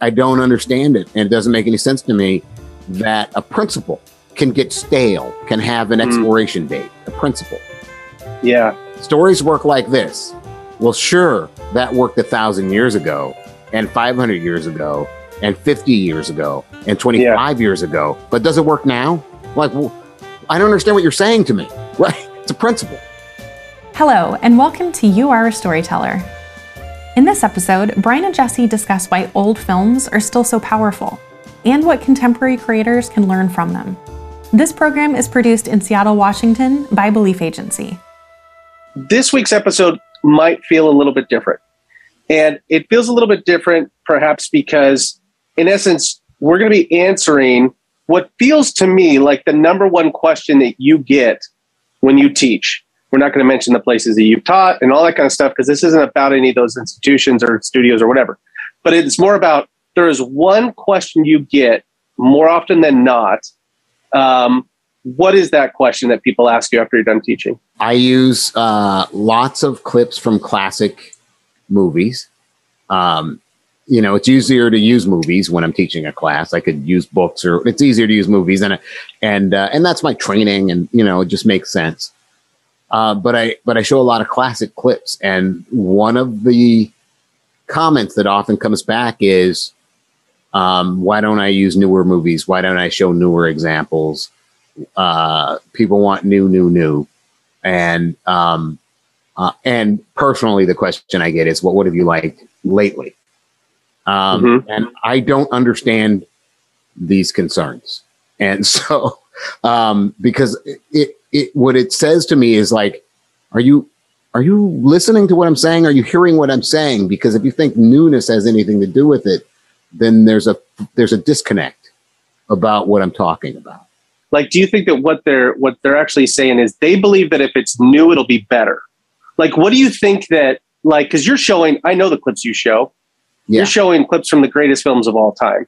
I don't understand it, and it doesn't make any sense to me that a principle can get stale, can have an Mm. expiration date. A principle. Yeah. Stories work like this. Well, sure, that worked a thousand years ago, and 500 years ago, and 50 years ago, and 25 years ago, but does it work now? Like, well, I don't understand what you're saying to me, right? It's a principle. Hello, and welcome to You Are a Storyteller. In this episode, Brian and Jesse discuss why old films are still so powerful and what contemporary creators can learn from them. This program is produced in Seattle, Washington by Belief Agency. This week's episode might feel a little bit different. And it feels a little bit different, perhaps because, in essence, we're going to be answering what feels to me like the number one question that you get when you teach. We're not going to mention the places that you've taught and all that kind of stuff because this isn't about any of those institutions or studios or whatever. But it's more about there is one question you get more often than not. Um, what is that question that people ask you after you're done teaching? I use uh, lots of clips from classic movies. Um, you know, it's easier to use movies when I'm teaching a class. I could use books, or it's easier to use movies, and and uh, and that's my training, and you know, it just makes sense. Uh, but I but I show a lot of classic clips, and one of the comments that often comes back is, um, "Why don't I use newer movies? Why don't I show newer examples?" Uh, people want new, new, new, and um, uh, and personally, the question I get is, "What what have you liked lately?" Um, Mhm. And I don't understand these concerns, and so um, because it, it it what it says to me is like, are you are you listening to what I'm saying? Are you hearing what I'm saying? Because if you think newness has anything to do with it, then there's a there's a disconnect about what I'm talking about. like do you think that what they're what they're actually saying is they believe that if it's new it'll be better like what do you think that like because you're showing i know the clips you show Yeah. you're showing clips from the greatest films of all time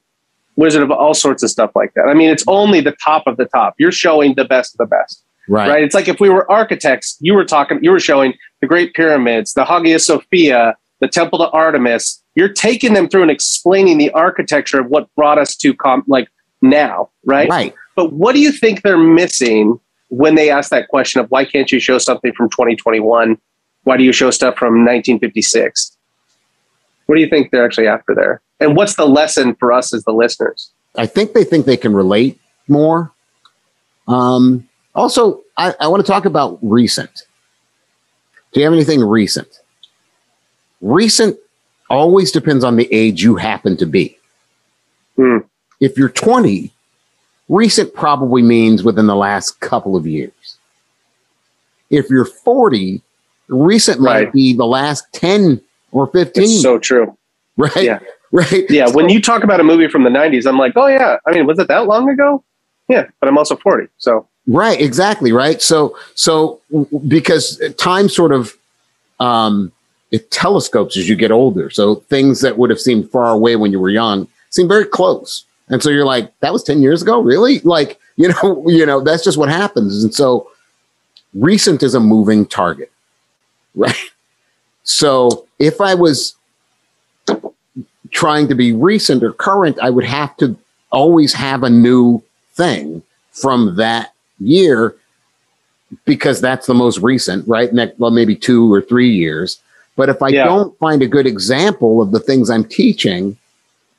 wizard of all sorts of stuff like that i mean it's only the top of the top you're showing the best of the best Right. right it's like if we were architects you were talking you were showing the great pyramids the hagia sophia the temple to artemis you're taking them through and explaining the architecture of what brought us to com- like now right Right. but what do you think they're missing when they ask that question of why can't you show something from 2021? Why do you show stuff from 1956? What do you think they're actually after there? And what's the lesson for us as the listeners? I think they think they can relate more. Um, also, I, I want to talk about recent. Do you have anything recent? Recent always depends on the age you happen to be. Hmm. If you're 20, recent probably means within the last couple of years. If you're 40, recent might be the last 10 or 15. It's so true. right? yeah. Right. Yeah. When you talk about a movie from the 90s, I'm like, oh, yeah. I mean, was it that long ago? Yeah. But I'm also 40. So, Right, exactly, right. So, so because time sort of um, it telescopes as you get older. So things that would have seemed far away when you were young seem very close, and so you're like, that was ten years ago, really? Like, you know, you know, that's just what happens. And so, recent is a moving target, right? So if I was trying to be recent or current, I would have to always have a new thing from that year because that's the most recent, right? Next, well, maybe two or three years. But if I Yeah. don't find a good example of the things I'm teaching,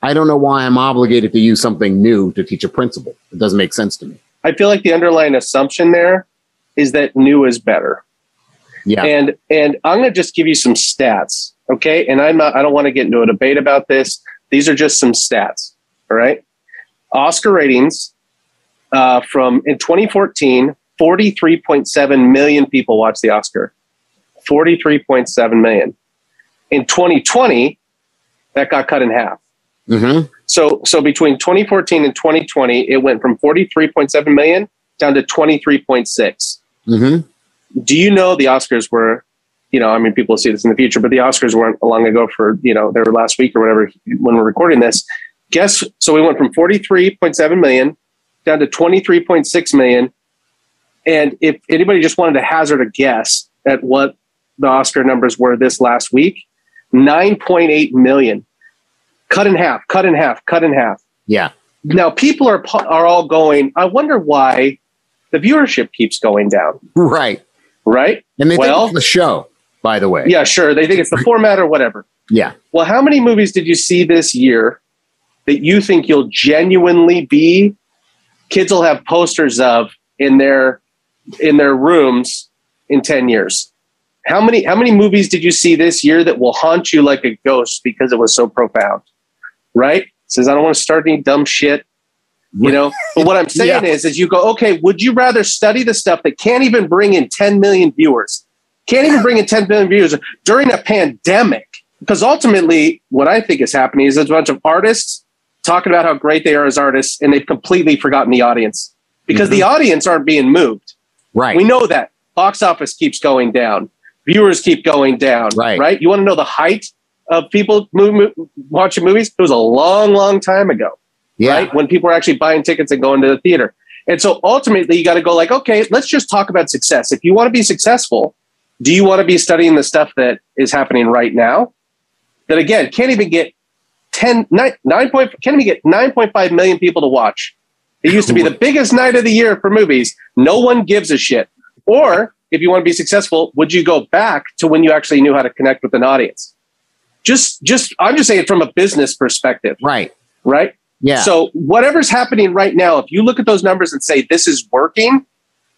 I don't know why I'm obligated to use something new to teach a principle. It doesn't make sense to me. I feel like the underlying assumption there is that new is better. Yeah. And and I'm going to just give you some stats, okay? And I'm not I don't want to get into a debate about this. These are just some stats, all right? Oscar ratings uh, from in 2014, 43.7 million people watched the Oscar. 43.7 million. In 2020, that got cut in half. hmm So so between 2014 and 2020, it went from 43.7 million down to 23.6 hmm do you know the Oscars were, you know, I mean, people see this in the future, but the Oscars weren't long ago for, you know, they were last week or whatever when we're recording this. Guess, so we went from 43.7 million down to 23.6 million. And if anybody just wanted to hazard a guess at what the Oscar numbers were this last week, 9.8 million. cut in half, cut in half, cut in half. Yeah. Now people are are all going. I wonder why the viewership keeps going down. Right. Right. And they Well- think it's the show, by the way. Yeah, sure. They think it's the format or whatever. Yeah. Well, how many movies did you see this year that you think you'll genuinely be? Kids will have posters of in their in their rooms in ten years. How many how many movies did you see this year that will haunt you like a ghost because it was so profound? Right? Says I don't want to start any dumb shit. You know, but what I'm saying Yeah. is, is you go, okay, would you rather study the stuff that can't even bring in 10 million viewers, can't even bring in 10 million viewers during a pandemic? Because ultimately, what I think is happening is there's a bunch of artists talking about how great they are as artists, and they've completely forgotten the audience because the mm-hmm. audience aren't being moved. Right. We know that box office keeps going down, viewers keep going down. Right. Right. You want to know the height of people move, move, watching movies? It was a long, long time ago yeah. right? When people are actually buying tickets and going to the theater. And so ultimately, you got to go like, okay, let's just talk about success. If you want to be successful, do you want to be studying the stuff that is happening right now? That again can't even get 10, 9, 9 point, can't even get 9.5 million people to watch. It used to be the biggest night of the year for movies. No one gives a shit. Or if you want to be successful, would you go back to when you actually knew how to connect with an audience? Just, just, I'm just saying from a business perspective, Right. right? Yeah. So whatever's happening right now, if you look at those numbers and say this is working,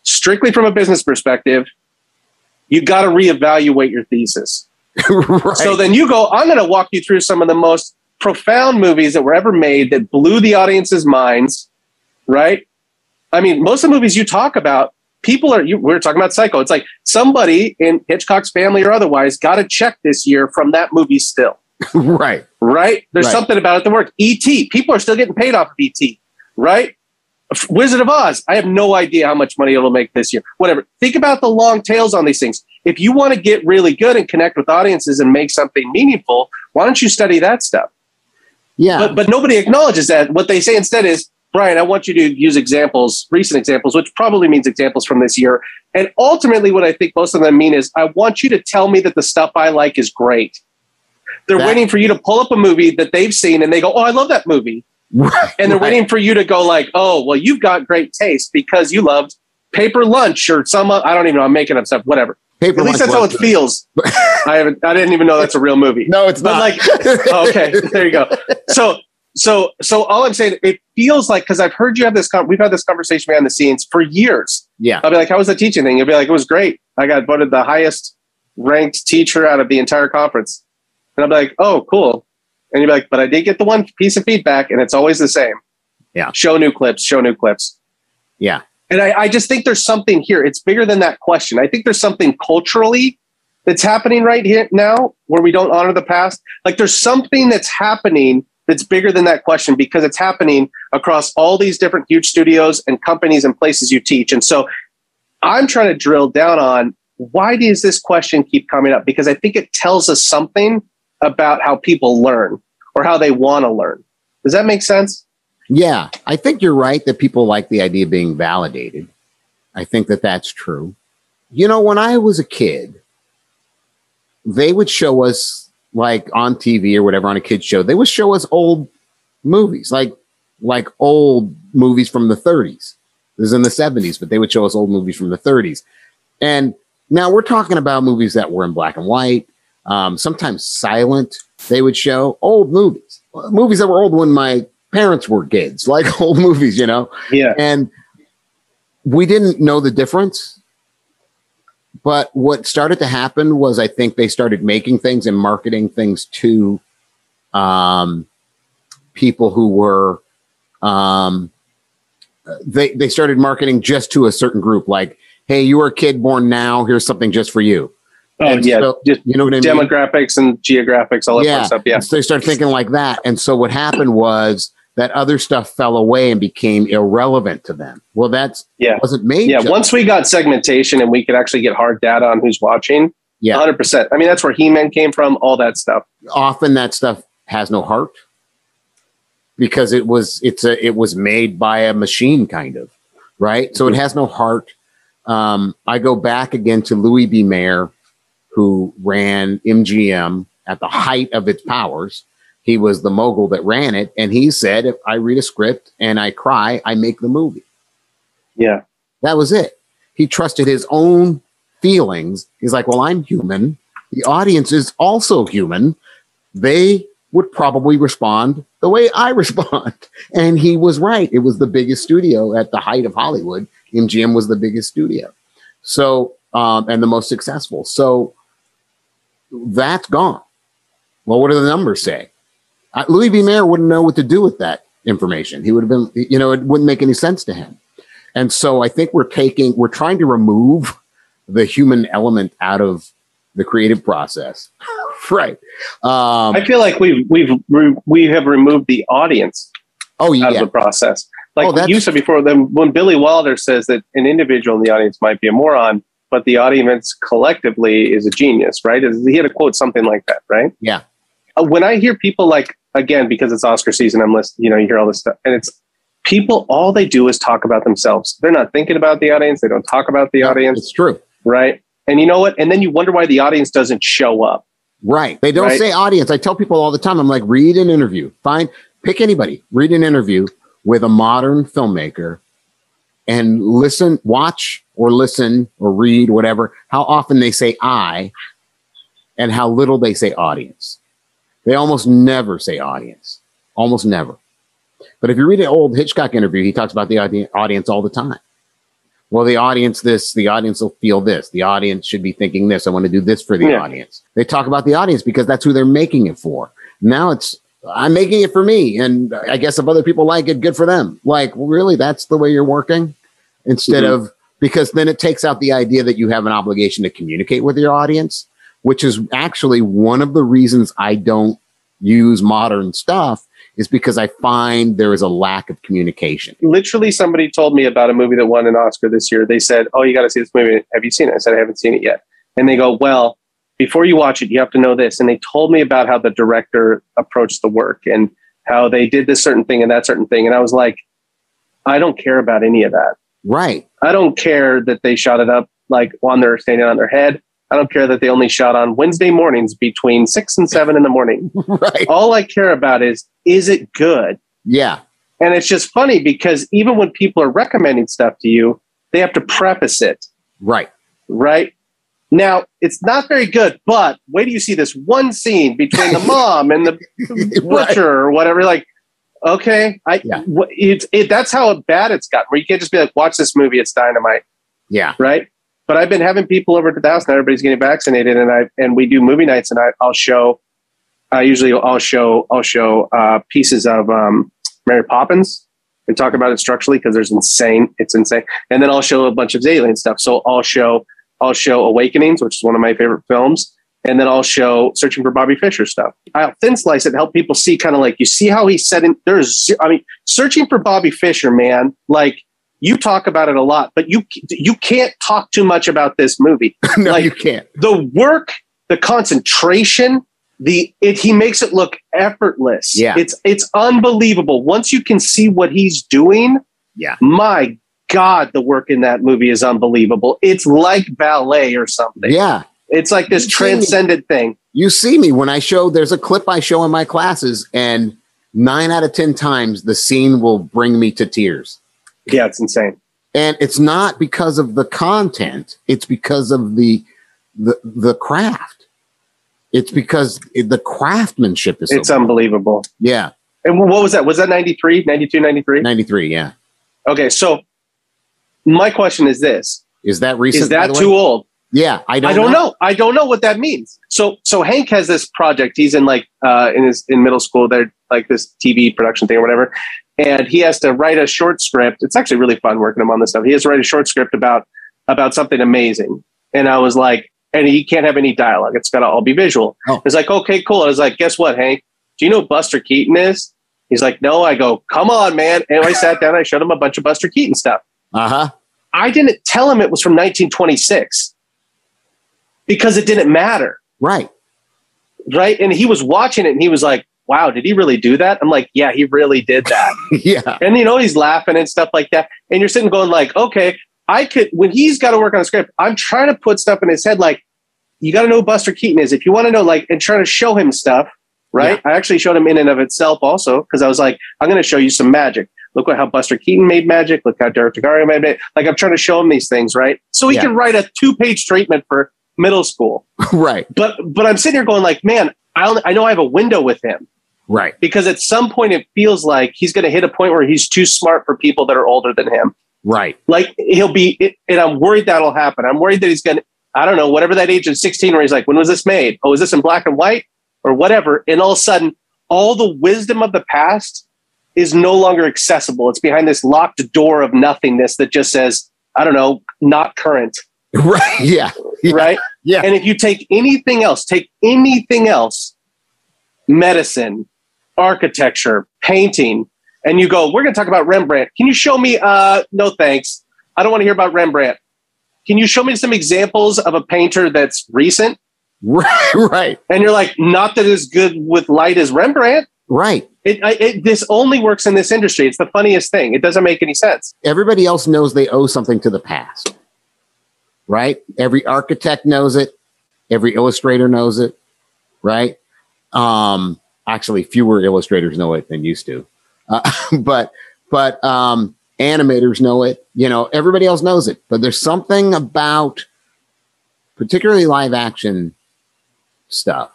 strictly from a business perspective, you got to reevaluate your thesis. right. So then you go, I'm going to walk you through some of the most profound movies that were ever made that blew the audience's minds, right? I mean, most of the movies you talk about, people are, you, we're talking about Psycho. It's like somebody in Hitchcock's family or otherwise got a check this year from that movie still right. right? There's Right. something about it that worked. ET, people are still getting paid off of ET, right? Wizard of Oz, I have no idea how much money it'll make this year. Whatever. Think about the long tails on these things. If you want to get really good and connect with audiences and make something meaningful, why don't you study that stuff? Yeah. But but nobody acknowledges that. What they say instead is, Brian, I want you to use examples, recent examples, which probably means examples from this year. And ultimately, what I think most of them mean is, I want you to tell me that the stuff I like is great. They're That- waiting for you to pull up a movie that they've seen and they go, Oh, I love that movie. right. And they're waiting for you to go, like, Oh, well, you've got great taste because you loved Paper Lunch or some, I don't even know, I'm making up stuff, whatever. Paper At least that's how it feels. I haven't, I didn't even know that's a real movie. No, it's But not. like, oh, okay, there you go. So, so, so all I'm saying, it feels like because I've heard you have this. Con- we've had this conversation behind the scenes for years. yeah. I'll be like, "How was the teaching thing?" You'll be like, "It was great. I got voted the highest ranked teacher out of the entire conference." And I'll be like, "Oh, cool." And you'll be like, "But I did get the one piece of feedback, and it's always the same. Yeah. Show new clips. Show new clips." Yeah. And I, I just think there's something here. It's bigger than that question. I think there's something culturally that's happening right here now where we don't honor the past. Like there's something that's happening that's bigger than that question because it's happening across all these different huge studios and companies and places you teach. And so I'm trying to drill down on why does this question keep coming up? Because I think it tells us something about how people learn or how they want to learn. Does that make sense? Yeah, I think you're right that people like the idea of being validated. I think that that's true. You know, when I was a kid, they would show us like on TV or whatever on a kids show. They would show us old movies, like like old movies from the 30s. This is in the 70s, but they would show us old movies from the 30s. And now we're talking about movies that were in black and white, um, sometimes silent. They would show old movies, movies that were old when my parents were kids, like old movies, you know? Yeah. And we didn't know the difference. But what started to happen was I think they started making things and marketing things to um, people who were um, they they started marketing just to a certain group, like, hey, you were a kid born now, here's something just for you. Oh, And yeah. so- Just You know what I mean? demographics and geographics, all that fun stuff. Yeah. So they started thinking like that. And so what happened was that other stuff fell away and became irrelevant to them. Well, that's Yeah. wasn't made. Yeah. Once we got segmentation and we could actually get hard data on who's watching, Yeah. 100%. I mean, that's where He Man came from, all that stuff. often that stuff has no heart because it was it's a it was made by a machine kind of right so it has no heart um, i go back again to louis b mayer who ran mgm at the height of its powers He was the mogul that ran it. And he said, if I read a script and I cry, I make the movie. Yeah. That was it. He trusted his own feelings. He's like, well, I'm human. The audience is also human. They would probably respond the way I respond. And he was right. It was the biggest studio at the height of Hollywood. MGM was the biggest studio. So, um, and the most successful. So that's gone. Well, what do the numbers say? Louis B. Mayer wouldn't know what to do with that information. He would have been, you know, it wouldn't make any sense to him. And so I think we're taking, we're trying to remove the human element out of the creative process. right. Um, I feel like we've we've re- we have removed the audience oh out yeah, of the process. Like Oh, you said before, then when Billy Wilder says that an individual in the audience might be a moron, but the audience collectively is a genius, right? Is- He had to quote something like that, right? yeah, Uh, When I hear people like again because it's Oscar season, I'm listening. You know, you hear all this stuff, and it's people. All they do is talk about themselves. They're not thinking about the audience. They don't talk about the audience, It's true. right? And you know what? And then you wonder why the audience doesn't show up. Right. They don't Right. say audience. I tell people all the time, I'm like, read an interview. Find, pick anybody, read an interview with a modern filmmaker and listen, watch or listen or read, whatever, how often they say I and how little they say audience. They almost never say audience. Almost never. But if you read an old Hitchcock interview, he talks about the audi- audience all the time. Well, the audience, this, the audience will feel this. The audience should be thinking this. I want to do this for the Yeah. audience. They talk about the audience because that's who they're making it for. Now it's, I'm making it for me. And I guess if other people like it, good for them. Like, really, that's the way you're working instead Mhm. of, because then it takes out the idea that you have an obligation to communicate with your audience, which is actually one of the reasons I don't use modern stuff is because I find there is a lack of communication. literally somebody told me about a movie that won an Oscar this year. They said, "Oh, you got to see this movie. Have you seen it?" I said, "I haven't seen it yet." And they go, "Well, before you watch it, you have to know this." And they told me about how the director approached the work and how they did this certain thing and that certain thing. And I was like, "I don't care about any of that. Right. I don't care that they shot it up like on their standing on their head. I don't care that they only shot on Wednesday mornings between six and seven in the morning. right. All I care about is is it good." Yeah. And it's just funny because even when people are recommending stuff to you, they have to preface it, Right. right? Now, it's not very good, but wait till you see this one scene between the mom and the Right. butcher or whatever. Like, okay, I Yeah. it's it, that's how bad it's got. Where you can't just be like, watch this movie, it's dynamite, Yeah. right? But I've been having people over to the house, and everybody's getting vaccinated, and I and we do movie nights, and I, I'll show. I usually I'll show I'll show uh, pieces of um, Mary Poppins and talk about it structurally because there's insane it's insane, and then I'll show a bunch of alien stuff. So I'll show I'll show Awakenings, which is one of my favorite films, and then I'll show Searching for Bobby Fischer stuff. I'll thin slice it, help people see kind of like you see how he's setting. There's I mean, Searching for Bobby Fischer, man, like. You talk about it a lot, but you you can't talk too much about this movie no, Like- you can't. the work, the concentration, the it he makes it look effortless. Yeah. It's it's unbelievable. Once you can see what he's doing, Yeah. my God, the work in that movie is unbelievable. It's like ballet or something. Yeah. It's like this it. transcendent thing. You see me when I show, there's a clip I show in my classes, and nine out of 10 times the scene will bring me to tears. Yeah, it's insane. And it's not because of the content, it's because of the the, the craft. It's because the craftsmanship is so It's unbelievable. yeah, And what was that? Was that 93, 92, 93? 93, yeah. Okay, so my question is this. Is that recent? Is by that the way? too old? Yeah, I don't, I don't know. I don't know what that means. So so Hank has this project. He's in like uh in his in middle school. They're like this TV production thing or whatever. And he has to write a short script. It's actually really fun working him on this stuff. He has to write a short script about about something amazing. And I was like, and he can't have any dialogue. It's gotta all be visual. Oh. It's like, okay, cool. I was like, guess what, Hank? Do you know Buster Keaton is? He's like, no. I go, come on, man. And I sat down. I showed him a bunch of Buster Keaton stuff. Uh huh. I didn't tell him it was from 1926 because it didn't matter. Right. Right. And he was watching it and he was like, wow, did he really do that? I'm like, yeah, he really did that. yeah. and, you know, he's laughing and stuff like that. And you're sitting going, like, okay, I could, when he's got to work on a script, I'm trying to put stuff in his head like, you got to know who Buster Keaton is. If you want to know, like, and trying to show him stuff. right? I actually showed him in and of itself also because I was like, I'm going to show you some magic. Look what how Buster Keaton made magic. Look how Derek DelGaudio made it. Like I'm trying to show him these things, right? So he Yeah. can write a two page treatment for middle school. right, But but I'm sitting here going like, man, I only, I know I have a window with him right, because at some point it feels like he's going to hit a point where he's too smart for people that are older than him. right. Like he'll be, and I'm worried that'll happen. I'm worried that he's going to, I don't know, whatever that age of 16 where he's like, when was this made? Oh, is this in black and white or whatever? And all of a sudden, all the wisdom of the past is no longer accessible. It's behind this locked door of nothingness that just says, I don't know, not current. Right. Yeah. Yeah. Right. Yeah. And if you take anything else, take anything else, medicine, architecture, painting, and you go, we're going to talk about Rembrandt. Can you show me? Uh, no, thanks. I don't want to hear about Rembrandt. Can you show me some examples of a painter that's recent? Right. Right. And you're like, not that as good with light as Rembrandt. Right. It, I, it, this only works in this industry. It's the funniest thing. It doesn't make any sense. Everybody else knows they owe something to the past. Right. Every architect knows it. Every illustrator knows it. Right. Um, actually, fewer illustrators know it than used to. Uh, but but um, animators know it. You know, everybody else knows it. But there's something about, particularly live action stuff.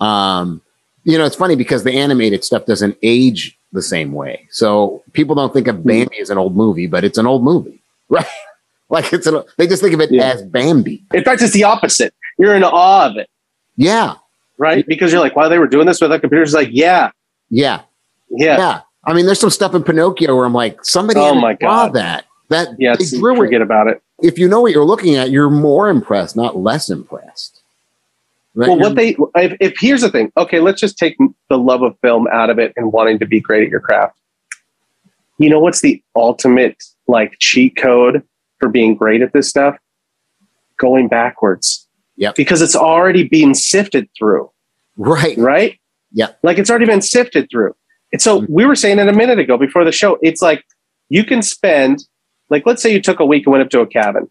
Um, you know, it's funny because the animated stuff doesn't age the same way. So people don't think of Bambi as an old movie, but it's an old movie, right? like it's an, they just think of it Yeah. as Bambi. In fact, it's the opposite. You're in awe of it, Yeah, right? Because you're like, wow, they were doing this without computers. Like, yeah, yeah, yeah, yeah. I mean, there's some stuff in Pinocchio where I'm like, somebody Oh my God. that. That yeah. they it's- drew it. forget about it. If you know what you're looking at, you're more impressed, not less impressed. Right? Well, what they if, if here's the thing. Okay, let's just take the love of film out of it and wanting to be great at your craft. You know what's the ultimate like cheat code for being great at this stuff? Going backwards. Yeah. Because it's already been sifted through, right, right? Yeah. Like it's already been sifted through. And so mm-hmm. we were saying it a minute ago before the show. It's like you can spend, like, let's say you took a week and went up to a cabin.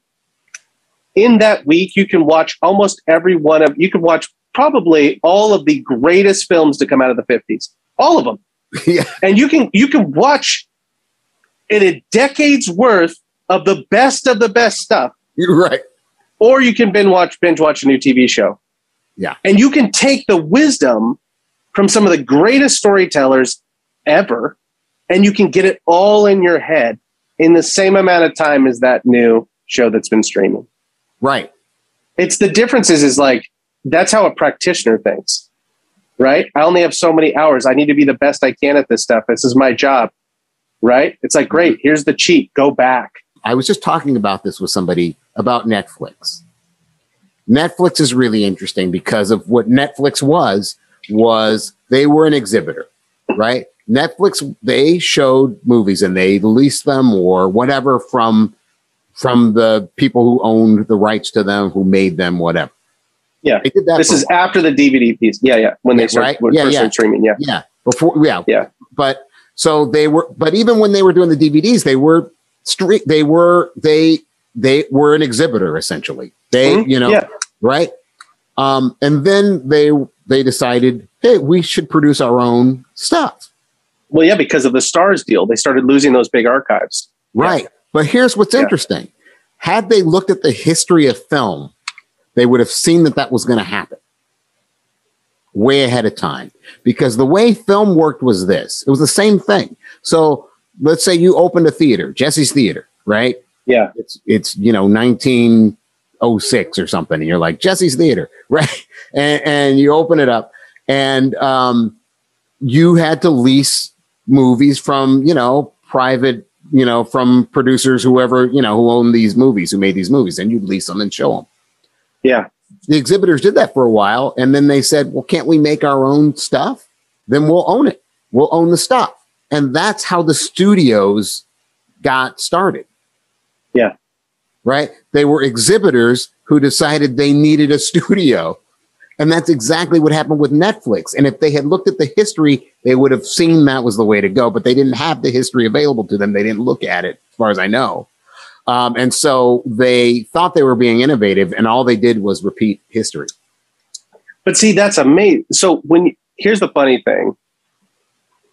In that week, you can watch almost every one of, you can watch probably all of the greatest films to come out of the 50s, all of them. yeah, And you can, you can watch in a decade's worth of the best of the best stuff you're right. or you can binge watch binge watch a new TV show. Yeah. And you can take the wisdom from some of the greatest storytellers ever and you can get it all in your head in the same amount of time as that new show that's been streaming. Right. It's the differences is like that's how a practitioner thinks. Right? I only have so many hours. I need to be the best I can at this stuff. This is my job. Right? It's like great, here's the cheat. Go back. I was just talking about this with somebody about Netflix. Netflix is really interesting because of what Netflix was was they were an exhibitor, right? Netflix they showed movies and they leased them or whatever from from the people who owned the rights to them, who made them, whatever. Yeah. They did that. This is after the DVD piece. Yeah, yeah. When Yeah, they started right? when Yeah, first yeah. streaming. Yeah. Yeah, before yeah, Yeah. But so they were, but even when they were doing the DVDs, they were street. They were they they were an exhibitor essentially. They Mhm. you know Yeah. right, um, and then they they decided, hey, we should produce our own stuff, Well, yeah, because of the Starz deal, they started losing those big archives. right? But here's what's Yeah. interesting: had they looked at the history of film, they would have seen that that was going to happen way ahead of time because the way film worked was this it was the same thing so let's say you opened a theater jesse's theater right Yeah. it's it's you know 1906 or something and you're like jesse's theater right? And, and you open it up and um, you had to lease movies from you know private you know from producers whoever you know who own these movies who made these movies and you'd lease them and show them Yeah. the exhibitors did that for a while and then they said well can't we make our own stuff? Then we'll own it. We'll own the stuff. And that's how the studios got started Yeah. right they were exhibitors who decided they needed a studio and that's exactly what happened with netflix and if they had looked at the history they would have seen that was the way to go but they didn't have the history available to them they didn't look at it as far as i know um, and so they thought they were being innovative, and all they did was repeat history. But see, that's amazing. So when here's the funny thing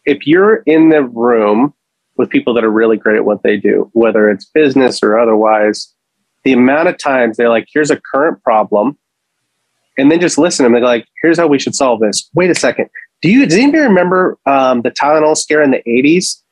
if you're in the room with people that are really great at what they do, whether it's business or otherwise, the amount of times they're like, here's a current problem. And then just listen and they're like, here's how we should solve this. Wait a second. Do you, does anybody remember um, the Tylenol scare in the 80s?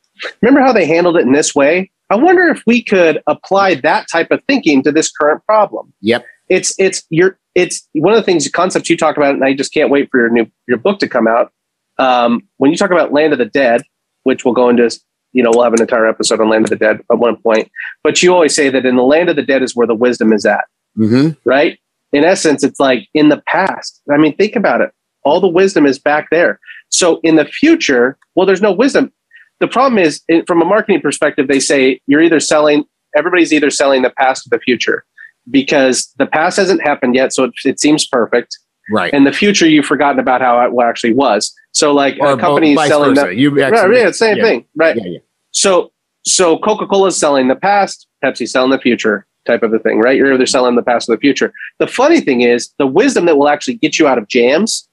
Remember how they handled it in this way? I wonder if we could apply that type of thinking to this current problem. Yep. It's, it's, you're, it's one of the things, concepts you talked about, and I just can't wait for your new, your book to come out. Um, when you talk about Land of the Dead, which we'll go into you know, we'll have an entire episode on Land of the Dead at one point. But you always say that in the Land of the Dead is where the wisdom is at, Mm-hmm. right? In essence, it's like in the past. I mean, think about it. All the wisdom is back there. So in the future, well, there's no wisdom. The problem is, from a marketing perspective, they say you're either selling. Everybody's either selling the past or the future because the past hasn't happened yet, so it, it seems perfect. Right. And the future, you've forgotten about how it actually was. So, like or a company selling versa. that, You right? Yeah, same yeah. thing, right? Yeah, yeah. So so Coca Cola is selling the past, Pepsi selling the future, type of a thing, right? You're either selling the past or the future. The funny thing is, the wisdom that will actually get you out of jams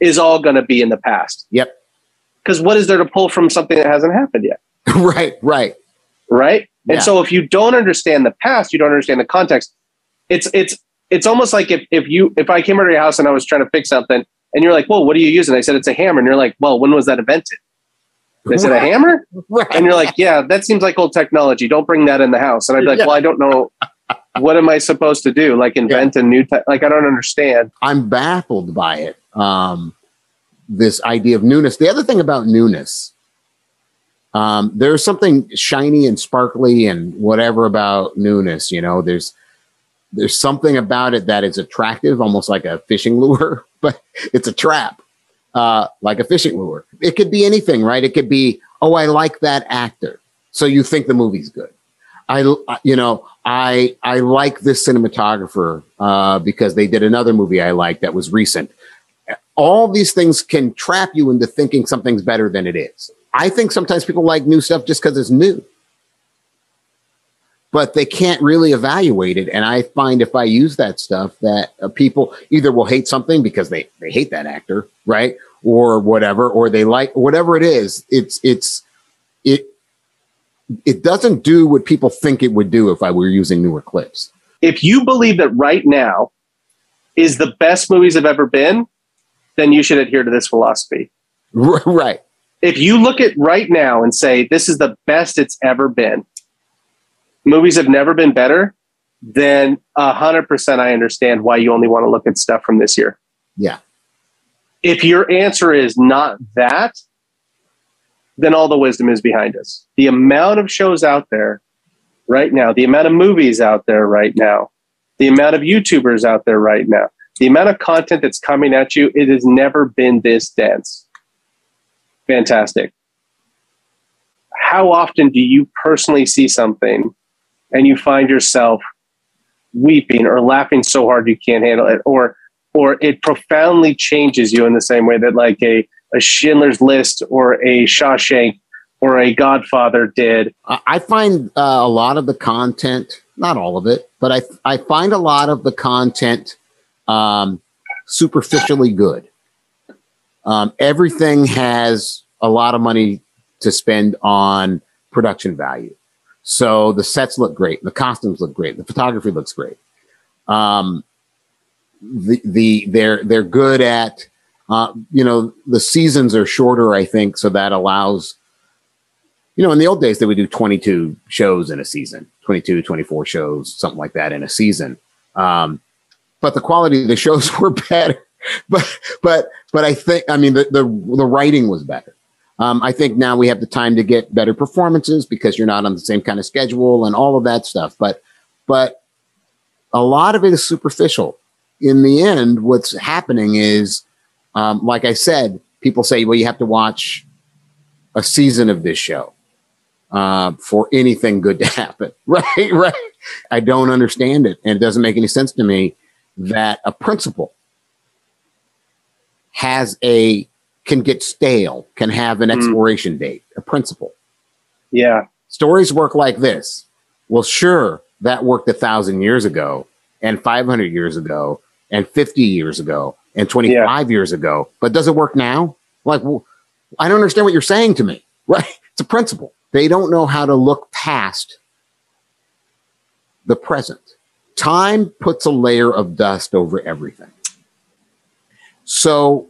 is all going to be in the past. Yep. Because what is there to pull from something that hasn't happened yet, right. Right. right? Yeah. And so if you don't understand the past, you don't understand the context. It's it's it's almost like if if you if I came over to your house and I was trying to fix something, and you're like, "Well, what are you using?" I said, "It's a hammer," and you're like, "Well, when was that invented?" And I said, "A hammer." Right. and you're like, yeah, that seems like old technology. Don't bring that in the house. And I'd be like, Yeah. well, I don't know. What am I supposed to do? Like invent a new, te- like I don't understand. I'm baffled by it. Um, this idea of newness. The other thing about newness, um, there's something shiny and sparkly and whatever about newness. You know, there's there's something about it that is attractive, almost like a fishing lure, but it's a trap, uh, like a fishing lure. It could be anything, right? It could be, oh, I like that actor, so you think the movie's good. I, you know, I I like this cinematographer uh, because they did another movie I like that was recent. All these things can trap you into thinking something's better than it is. I think sometimes people like new stuff just because it's new, but they can't really evaluate it. And I find if I use that stuff, that uh, people either will hate something because they they hate that actor, right, or whatever, or they like whatever it is. It's it's it it doesn't do what people think it would do if I were using newer clips. If you believe that right now is the best movies have ever been, then you should adhere to this philosophy. right. If you look at right now and say this is the best it's ever been, movies have never been better, then a hundred percent I understand why you only want to look at stuff from this year. Yeah. if your answer is not that, then all the wisdom is behind us. The amount of shows out there right now, the amount of movies out there right now, the amount of YouTubers out there right now, the amount of content that's coming at you, it has never been this dense. Fantastic. How often do you personally see something and you find yourself weeping or laughing so hard you can't handle it or or it profoundly changes you in the same way that like a, a Schindler's List or a Shawshank or a Godfather did. I find uh, a lot of the content, not all of it, but I I find a lot of the content um, superficially good. Um, everything has a lot of money to spend on production value. So the sets look great, the costumes look great, the photography looks great. Um, the the they're they're good at uh, you know the seasons are shorter, I think, so that allows you know, in the old days, they would do 22 shows in a season, 22, 24 shows, something like that in a season. Um, but the quality of the shows were better. But, but, but I think, I mean, the, the, the writing was better. Um, I think now we have the time to get better performances because you're not on the same kind of schedule and all of that stuff. But, but a lot of it is superficial. In the end, what's happening is, um, like I said, people say, well, you have to watch a season of this show uh, for anything good to happen. Right, right. I don't understand it, and it doesn't make any sense to me that a principal has a can get stale, can have an Mm. expiration date. A principle. Yeah. Stories work like this. Well, sure, that worked a thousand years ago, and 500 years ago, and 50 years ago, and 25 years ago, but does it work now? Like, well, I don't understand what you're saying to me, right? It's a principle. They don't know how to look past the present. Time puts a layer of dust over everything. So,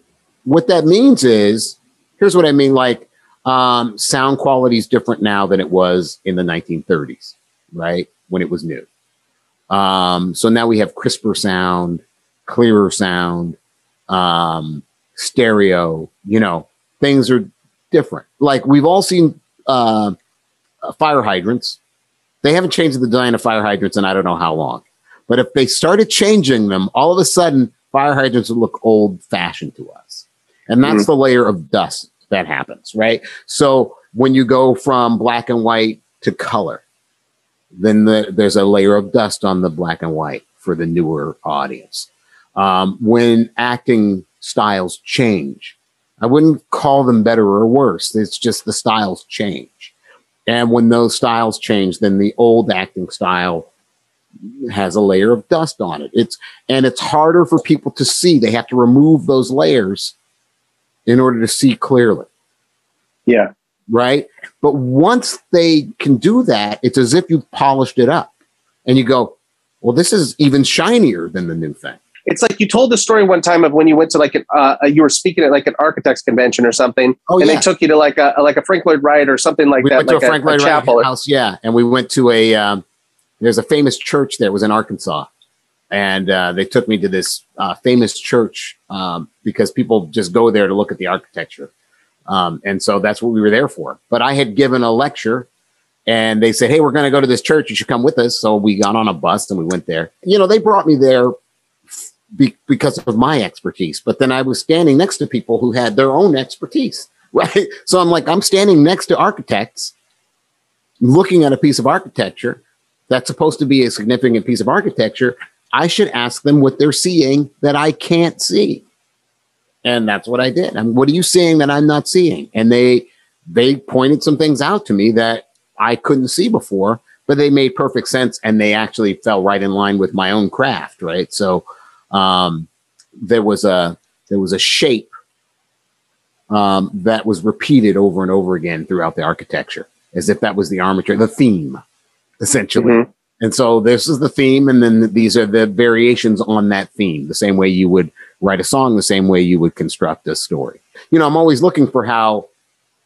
what that means is here's what I mean like, um, sound quality is different now than it was in the 1930s, right? When it was new. Um, so now we have crisper sound, clearer sound, um, stereo, you know, things are different. Like we've all seen uh, fire hydrants. They haven't changed the design of fire hydrants in I don't know how long. But if they started changing them, all of a sudden, fire hydrants would look old fashioned to us. And that's mm-hmm. the layer of dust that happens, right? So when you go from black and white to color, then the, there's a layer of dust on the black and white for the newer audience. Um, when acting styles change, I wouldn't call them better or worse. It's just the styles change. And when those styles change, then the old acting style has a layer of dust on it. It's and it's harder for people to see. They have to remove those layers in order to see clearly. Yeah. Right. But once they can do that, it's as if you've polished it up and you go, well, this is even shinier than the new thing it's like you told the story one time of when you went to like an uh, you were speaking at like an architects convention or something, oh, and yeah. they took you to like a like a Frank Lloyd Wright or something like we that, went like to a Frank Lloyd Wright house, yeah, and we went to a um, there's a famous church there. It was in Arkansas, and uh, they took me to this uh, famous church um, because people just go there to look at the architecture, um, and so that's what we were there for. But I had given a lecture and they said, Hey, we're going to go to this church. You should come with us. So we got on a bus and we went there. You know, they brought me there be, because of my expertise. But then I was standing next to people who had their own expertise, right? So I'm like, I'm standing next to architects looking at a piece of architecture that's supposed to be a significant piece of architecture. I should ask them what they're seeing that I can't see. And that's what I did. I mean, what are you seeing that I'm not seeing? And they they pointed some things out to me that I couldn't see before, but they made perfect sense and they actually fell right in line with my own craft, right? So um, there was a there was a shape um, that was repeated over and over again throughout the architecture, as if that was the armature, the theme, essentially. Mm-hmm. And so this is the theme, and then these are the variations on that theme, the same way you would write a song, the same way you would construct a story. You know, I'm always looking for how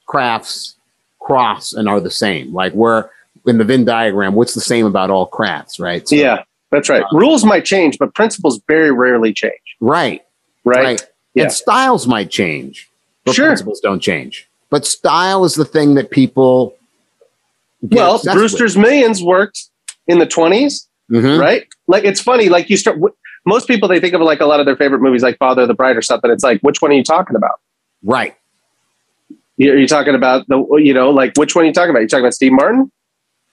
crafts cross and are the same. Like where in the Venn diagram, what's the same about all crafts, right? So, yeah. That's right. Uh, Rules might change, but principles very rarely change. Right. Right. right. Yeah. And styles might change, but sure. principles don't change. But style is the thing that people. Well, Brewster's with. Millions worked in the 20s, mm-hmm. right? Like it's funny. Like you start. Most people they think of like a lot of their favorite movies, like Father of the Bride or something. It's like, which one are you talking about? Right. Are you talking about the? You know, like which one are you talking about? Are you talking about Steve Martin?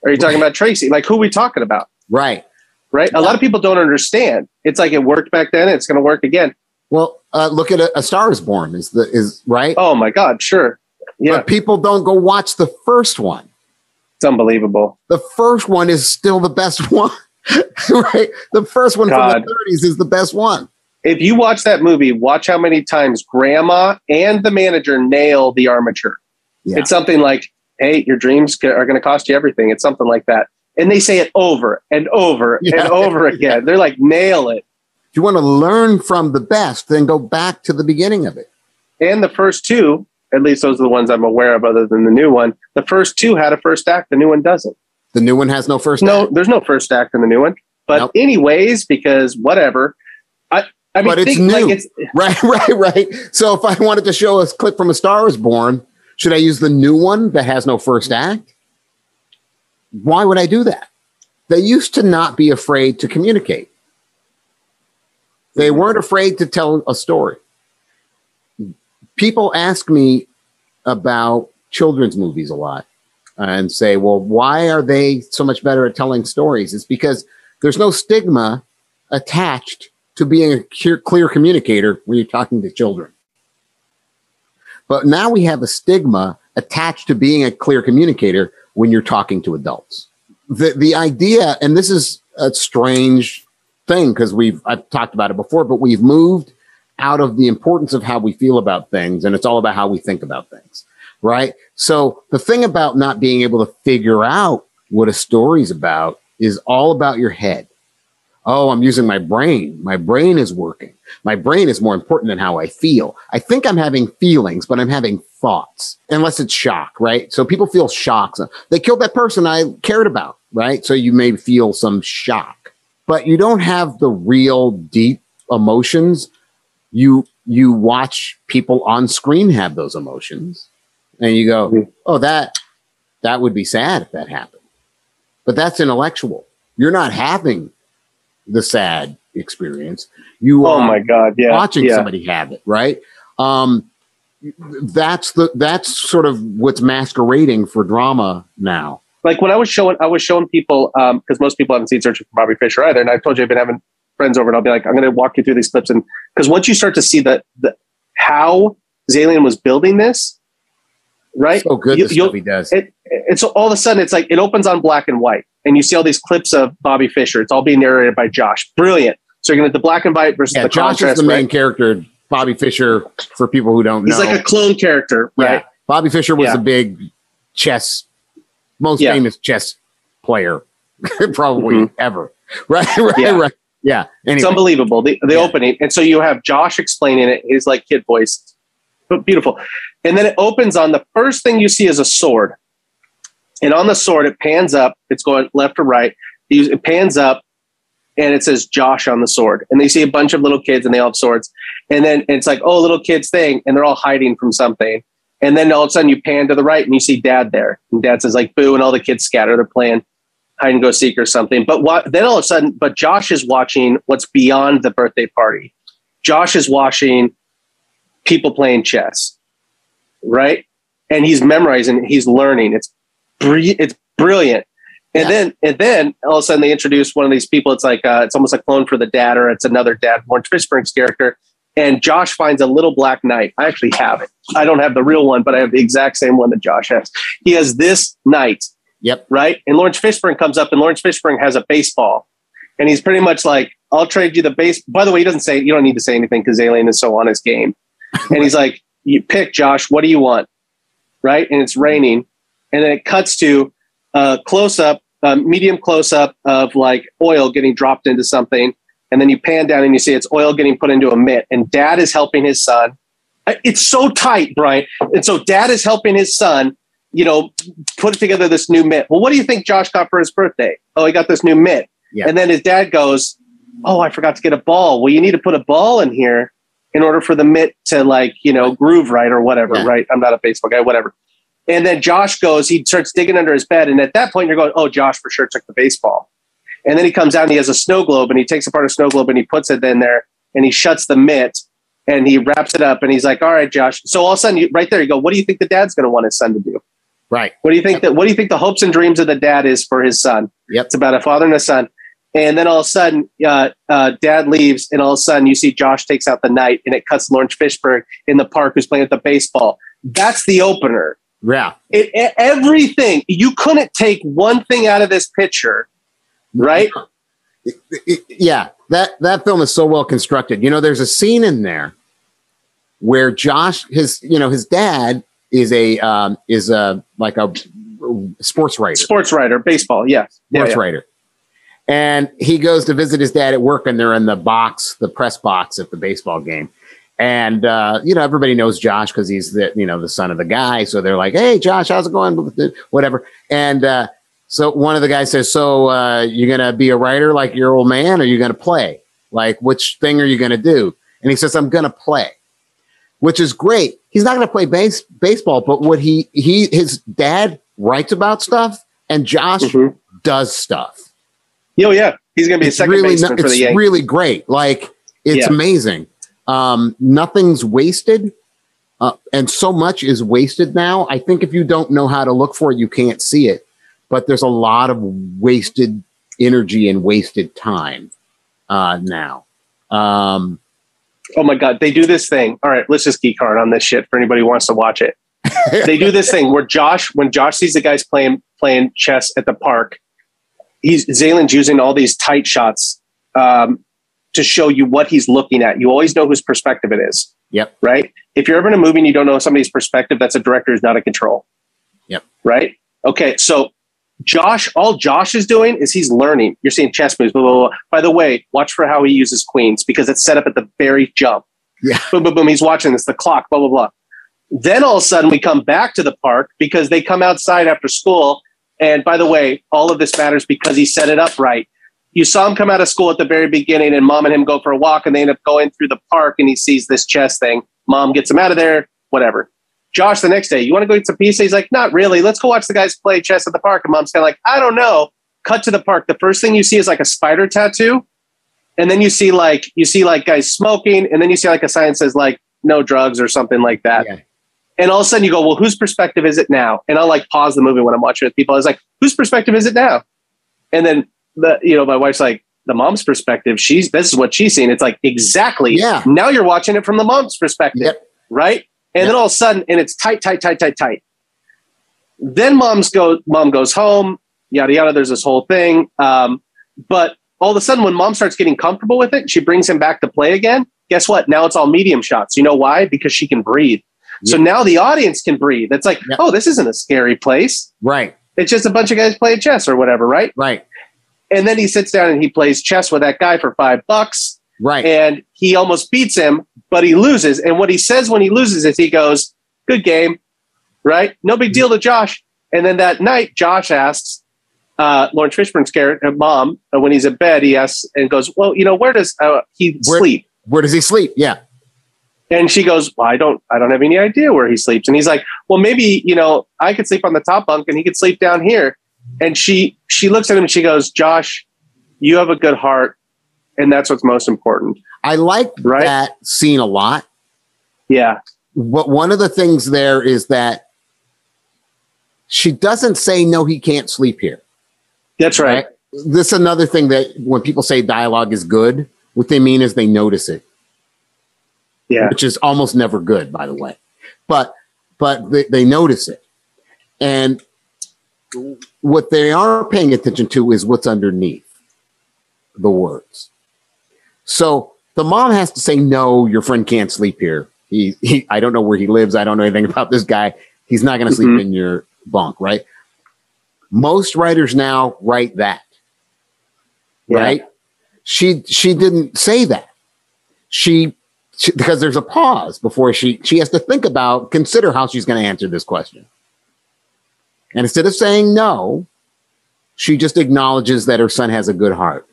Or are you talking about Tracy? Like who are we talking about? Right right? A lot of people don't understand. It's like it worked back then; it's going to work again. Well, uh, look at a, a, Star is Born. Is the is right? Oh my God, sure. Yeah, but people don't go watch the first one. It's unbelievable. The first one is still the best one, right? The first one God. from the 30s is the best one. If you watch that movie, watch how many times Grandma and the manager nail the armature. Yeah. It's something like, "Hey, your dreams are going to cost you everything." It's something like that and they say it over and over yeah. and over again. They're like, nail it. If you want to learn from the best, then go back to the beginning of it. And the first two, at least those are the ones I'm aware of, other than the new one. The first two had a first act. The new one doesn't. The new one has no first. No, act. there's no first act in the new one. But nope. anyways, because whatever. I, I mean, but it's new. Like it's, right, right, right. So if I wanted to show a clip from A Star Is Born, should I use the new one that has no first act? Why would I do that? They used to not be afraid to communicate. They weren't afraid to tell a story. People ask me about children's movies a lot and say, well, why are they so much better at telling stories? It's because there's no stigma attached to being a clear communicator when you're talking to children. But now we have a stigma attached to being a clear communicator when you're talking to adults. The the idea, and this is a strange thing because we've I've talked about it before, but we've moved out of the importance of how we feel about things, and it's all about how we think about things, right? So the thing about not being able to figure out what a story's about is all about your head. Oh, I'm using my brain. My brain is working. My brain is more important than how I feel. I think I'm having feelings, but I'm having thoughts, unless it's shock, right? So people feel shocks. They killed that person I cared about, right? So you may feel some shock, but you don't have the real deep emotions. You, you watch people on screen have those emotions and you go, oh, that, that would be sad if that happened. But that's intellectual. You're not having the sad experience. You oh my god, yeah, watching yeah. somebody have it, right? Um, that's the that's sort of what's masquerading for drama now. Like when I was showing, I was showing people because um, most people haven't seen Searching for Bobby Fischer either, and I told you I've been having friends over, and I'll be like, I'm going to walk you through these clips, and because once you start to see that the how Zaillian was building this, right? So good, you, stuff he does. It, it's all of a sudden it's like it opens on black and white, and you see all these clips of Bobby Fischer. It's all being narrated by Josh. Brilliant. So you're going to the black and white versus yeah, the Josh contrast, is the main right? character. Bobby Fischer, for people who don't He's know, like a clone character, right? Yeah. Bobby Fischer was yeah. a big chess, most yeah. famous chess player, probably mm-hmm. ever. Right, right, right. Yeah, anyway. it's unbelievable the the opening, and so you have Josh explaining it. He's like kid voice, but beautiful. And then it opens on the first thing you see is a sword, and on the sword it pans up. It's going left to right. It pans up, and it says Josh on the sword. And they see a bunch of little kids and they all have swords. And then it's like, oh, little kids thing. And they're all hiding from something. And then all of a sudden you pan to the right and you see dad there. And dad says, like, boo. And all the kids scatter. They're playing hide and go seek or something. But what, then all of a sudden, but Josh is watching what's beyond the birthday party. Josh is watching people playing chess, right? And he's memorizing, he's learning. It's, it's brilliant. And yeah. then and then all of a sudden they introduce one of these people. It's like uh, it's almost a clone for the dad, or it's another dad, Laurence Fishburne's character. And Josh finds a little black knight. I actually have it. I don't have the real one, but I have the exact same one that Josh has. He has this knight. Yep. Right. And Laurence Fishburne comes up, and Laurence Fishburne has a baseball, and he's pretty much like, "I'll trade you the base." By the way, he doesn't say you don't need to say anything because Zaillian is so on his game, and he's like, "You pick, Josh. What do you want?" Right. And it's raining, and then it cuts to a close up, uh, medium close up of like oil getting dropped into something. And then you pan down and you see it's oil getting put into a mitt. And dad is helping his son. It's so tight, Brian. And so dad is helping his son, you know, put together this new mitt. Well, what do you think Josh got for his birthday? Oh, he got this new mitt. Yeah. And then his dad goes, Oh, I forgot to get a ball. Well, you need to put a ball in here in order for the mitt to like, you know, groove right or whatever, yeah. right? I'm not a baseball guy, whatever. And then Josh goes, he starts digging under his bed. And at that point, you're going, oh, Josh for sure took the baseball. And then he comes out and he has a snow globe and he takes apart a snow globe and he puts it in there and he shuts the mitt and he wraps it up and he's like, all right, Josh. So all of a sudden, you, right there, you go, what do you think the dad's going to want his son to do? Right. What do you think yep. that, what do you think the hopes and dreams of the dad is for his son? Yep. It's about a father and a son. And then all of a sudden, uh, uh, dad leaves, and all of a sudden, you see Josh takes out the knight, and it cuts Laurence Fishburne in the park who's playing with the baseball. That's the opener. Yeah. It, it, everything. You couldn't take one thing out of this picture, right? yeah. That that film is so well constructed. You know, there's a scene in there where Josh, his, you know, his dad is a um, is a like a sports writer. Sports writer, baseball, yes. Sports yeah, yeah. writer. And he goes to visit his dad at work, and they're in the box, the press box at the baseball game. And uh, you know, everybody knows Josh because he's the you know the son of the guy. So they're like, "Hey, Josh, how's it going?" Whatever. And uh, so one of the guys says, "So uh, you're gonna be a writer like your old man, or you gonna play? Like which thing are you gonna do?" And he says, "I'm gonna play," which is great. He's not gonna play base baseball, but what he he his dad writes about stuff, and Josh mm-hmm. does stuff. Oh yeah, he's gonna be it's a second really, baseman for the Yankees. really great. Like it's yeah. amazing. Um, nothing's wasted. Uh, and so much is wasted now. I think if you don't know how to look for it, you can't see it. But there's a lot of wasted energy and wasted time uh, now. Um, oh my God, they do this thing. All right, let's just geek hard on this shit for anybody who wants to watch it. they do this thing where Josh, when Josh sees the guys playing playing chess at the park, he's Zaillian's using all these tight shots um, to show you what he's looking at. You always know whose perspective it is. Yep. Right. If you're ever in a movie and you don't know somebody's perspective, that's a director who's not in control. Yep. Right. Okay. So Josh, all Josh is doing is he's learning. You're seeing chess moves. Blah, blah, blah. By the way, watch for how he uses queens because it's set up at the very jump. Yeah. Boom, boom, boom. He's watching this, the clock, blah, blah, blah. Then all of a sudden we come back to the park because they come outside after school. And by the way, all of this matters because he set it up right. You saw him come out of school at the very beginning and mom and him go for a walk and they end up going through the park and he sees this chess thing. Mom gets him out of there, whatever. Josh, the next day, you want to go eat some pizza? He's like, not really. Let's go watch the guys play chess at the park. And mom's kind of like, I don't know. Cut to the park. The first thing you see is like a spider tattoo. And then you see like you see like guys smoking, and then you see like a sign that says like no drugs or something like that. Yeah. And all of a sudden you go, well, whose perspective is it now? And I'll like pause the movie when I'm watching it with people. I was like, whose perspective is it now? And then the you know my wife's like, the mom's perspective. She's this is what she's seeing. It's like exactly. Yeah. Now you're watching it from the mom's perspective, Yep. right? And then all of a sudden, and it's tight, tight, tight, tight, tight. Then mom's go. Mom goes home. Yada yada. There's this whole thing. Um, but all of a sudden, when mom starts getting comfortable with it, she brings him back to play again. Guess what? Now it's all medium shots. You know why? Because she can breathe. So now the audience can breathe. It's like, Yeah. oh, this isn't a scary place. Right. It's just a bunch of guys playing chess or whatever, right? Right. And then he sits down and he plays chess with that guy for five bucks Right. and he almost beats him, but he loses. And what he says when he loses is he goes, Good game, right? No big deal to Josh. And then that night, Josh asks uh, Laurence Fishburne's character, mom, uh, when he's in bed, he asks and goes, Well, you know, where does uh, he Where- sleep? Where does he sleep? Yeah. And she goes, Well, I don't, I don't have any idea where he sleeps. And he's like, Well, maybe, you know, I could sleep on the top bunk and he could sleep down here. And she, she looks at him and she goes, Josh, you have a good heart. And that's what's most important. I like Right. that scene a lot. Yeah. But one of the things there is that she doesn't say no, he can't sleep here. That's right. This is another thing that when people say dialogue is good, what they mean is they notice it, Yeah. which is almost never good, by the way. But but they, they notice it, and what they are paying attention to is what's underneath the words. So the mom has to say, "No, your friend can't sleep here. He, he I don't know where he lives. I don't know anything about this guy. He's not going to sleep Mhm. in your bunk, right?" Most writers now write that, Yeah. right? She she didn't say that. She, she because there's a pause before she she has to think about consider how she's going to answer this question. And instead of saying no, she just acknowledges that her son has a good heart.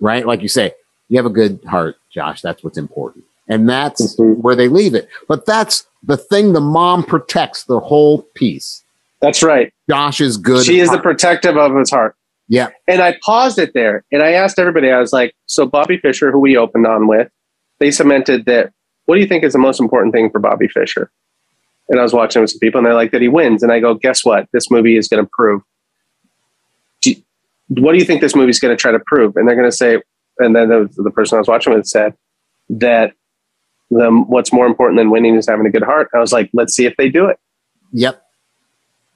Right? Like you say, you have a good heart, Josh. That's what's important. And that's Mhm. where they leave it. But that's the thing the mom protects the whole piece. That's right. Josh is good. She is the protective of his heart. Yeah. And I paused it there and I asked everybody, I was like, so Bobby Fischer, who we opened on with, they cemented that. What do you think is the most important thing for Bobby Fischer? And I was watching with some people and they're like, that he wins. And I go, guess what? This movie is going to prove. Do you- what do you think this movie is going to try to prove? And they're going to say, and then the, the person I was watching with said that the, what's more important than winning is having a good heart. I was like, let's see if they do it. Yep.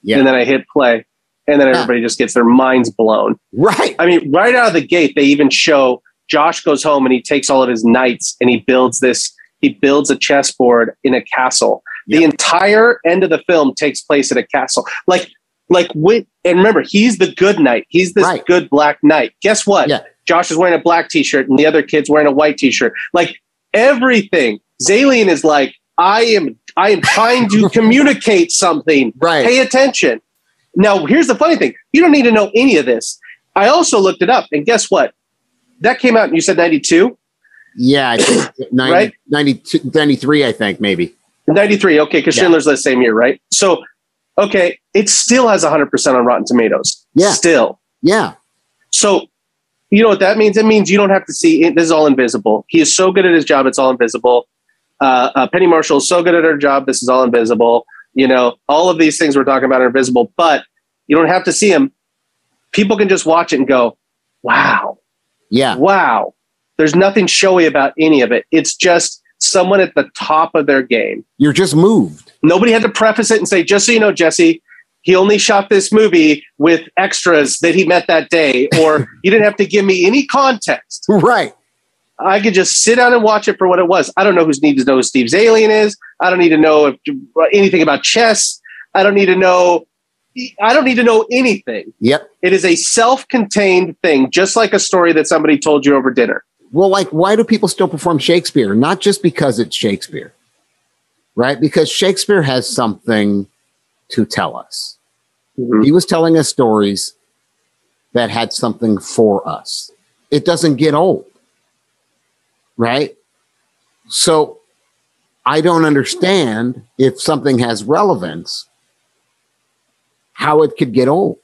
Yeah. And then I hit play. And then everybody just gets their minds blown. right. I mean, right out of the gate, they even show Josh goes home and he takes all of his knights and he builds this. He builds a chessboard in a castle. The entire end of the film takes place at a castle. Like, like with, and remember, he's the good knight. He's this Right. good black knight. Guess what? Yeah. Josh is wearing a black t-shirt and the other kid's wearing a white t-shirt. Like everything. Zaillian is like, I am, I am trying to communicate something. Right. Pay attention. Now, here's the funny thing. You don't need to know any of this. I also looked it up, and guess what? That came out, and you said 92? Yeah, I think 90, Right? 92 93, I think, maybe. 93. Okay, because Yeah. Schindler's List same year, right? So, okay, it still has 100% on Rotten Tomatoes. Yeah. Still. Yeah. So, you know what that means? It means you don't have to see it. This is all invisible. He is so good at his job, it's all invisible. Uh, uh, Penny Marshall is so good at her job, this is all invisible. You know, all of these things we're talking about are invisible, but you don't have to see them. People can just watch it and go, wow, Yeah. wow. There's nothing showy about any of it. It's just someone at the top of their game. You're just moved. Nobody had to preface it and say, just so you know, Jesse, he only shot this movie with extras that he met that day, or you didn't have to give me any context. Right. I could just sit down and watch it for what it was. I don't know who needs to know who Steve Zaillian is. I don't need to know if, anything about chess. I don't need to know. I don't need to know anything. Yep. It is a self-contained thing, just like a story that somebody told you over dinner. Well, like, why do people still perform Shakespeare? Not just because it's Shakespeare, right? Because Shakespeare has something to tell us. Mm-hmm. He was telling us stories that had something for us. It doesn't get old, right? So I don't understand if something has relevance, how it could get old.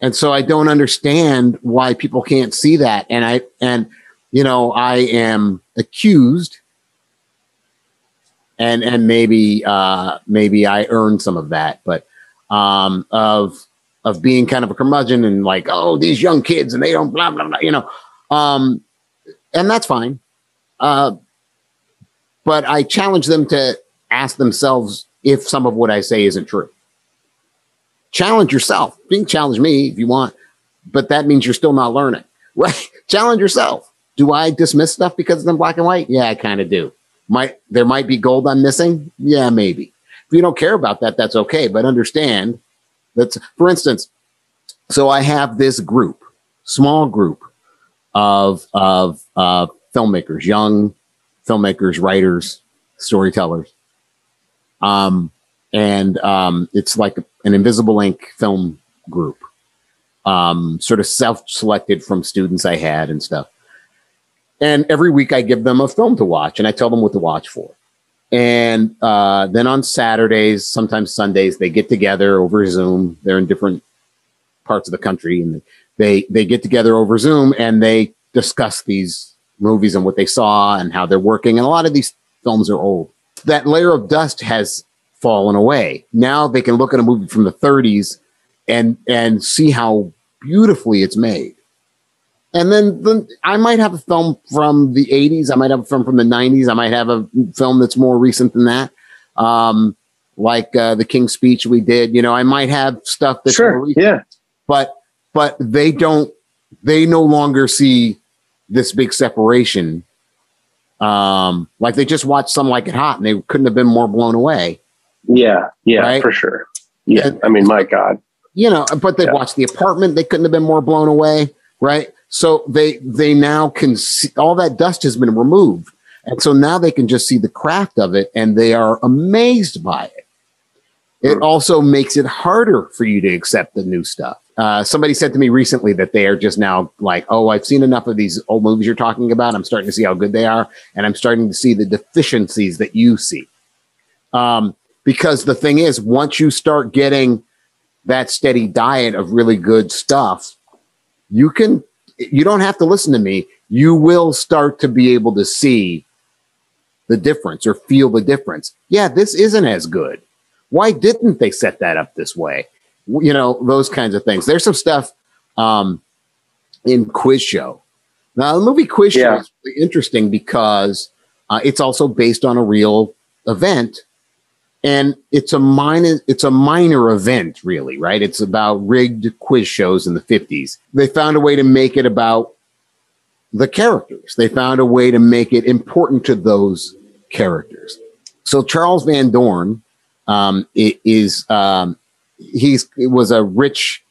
And so I don't understand why people can't see that. And I, and, you know, I am accused and, and maybe, uh, maybe I earned some of that, but, um, of, of being kind of a curmudgeon and like, oh, these young kids and they don't blah, blah, blah, you know, um, and that's fine. Uh, but I challenge them to ask themselves if some of what I say isn't true. Challenge yourself. You can challenge me if you want, but that means you're still not learning, right? challenge yourself. Do I dismiss stuff because it's in black and white? Yeah, I kind of do. Might there might be gold I'm missing? Yeah, maybe. If you don't care about that, that's okay. But understand that's for instance. So I have this group, small group of of uh, filmmakers, young filmmakers, writers, storytellers. Um, and um, it's like an Invisible Ink film group, um, sort of self-selected from students I had and stuff. And every week I give them a film to watch, and I tell them what to watch for. And uh, then on Saturdays, sometimes Sundays, they get together over Zoom. They're in different parts of the country, and they they get together over Zoom and they discuss these movies and what they saw and how they're working. And a lot of these films are old. That layer of dust has fallen away. Now they can look at a movie from the 30s and and see how beautifully it's made. And then, then I might have a film from the 80s. I might have a film from the 90s. I might have a film that's more recent than that. Um, like uh, the King's Speech we did. You know, I might have stuff that's sure, yeah. But but they don't. They no longer see this big separation. Um, like they just watched Some Like It Hot and they couldn't have been more blown away. Yeah, yeah, right? for sure. Yeah, and, I mean, my God. You know, but they yeah. watched The Apartment. They couldn't have been more blown away, right? So they they now can see all that dust has been removed, and so now they can just see the craft of it, and they are amazed by it. It mm. also makes it harder for you to accept the new stuff uh, somebody said to me recently that they are just now like, oh, I've seen enough of these old movies you're talking about. I'm starting to see how good they are, and I'm starting to see the deficiencies that you see. Um, because the thing is, once you start getting that steady diet of really good stuff, you can. You don't have to listen to me. You will start to be able to see the difference or feel the difference. Yeah, this isn't as good. Why didn't they set that up this way? you know, those kinds of things. There's some stuff um, in Quiz Show. Now, the movie Quiz yeah. Show is really interesting because uh, it's also based on a real event, and it's a minor it's a minor event, really, right? It's about rigged quiz shows in the 50s. They found a way to make it about the characters. They found a way to make it important to those characters. So Charles Van Doren um, is um, he's he was a rich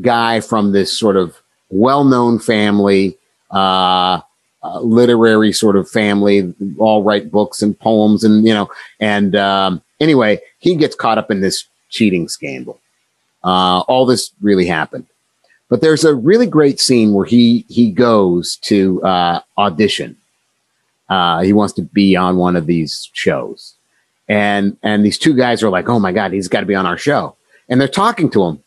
guy from this sort of well-known family, uh, uh, literary sort of family, all write books and poems, and you know. And um, anyway, he gets caught up in this cheating scandal. Uh, all this really happened, but there's a really great scene where he he goes to uh, audition. Uh, he wants to be on one of these shows, and and these two guys are like, "Oh my god, he's got to be on our show." and they're talking to him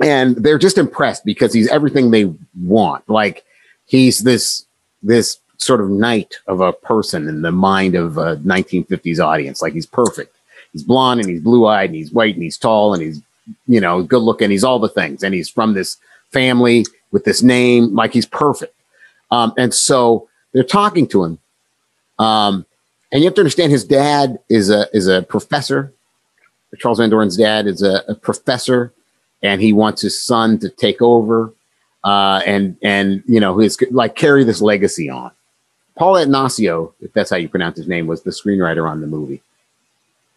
and they're just impressed because he's everything they want. Like he's this this sort of knight of a person in the mind of a 1950s audience. Like he's perfect. He's blonde and he's blue eyed and he's white and he's tall and he's you know good looking. He's all the things and he's from this family with this name. Like he's perfect. Um, and so they're talking to him. Um, and you have to understand his dad is a is a professor Charles Van Doren's dad is a, a, professor, and he wants his son to take over, uh, and and you know his like carry this legacy on. Paul Attanasio, if that's how you pronounce his name, was the screenwriter on the movie.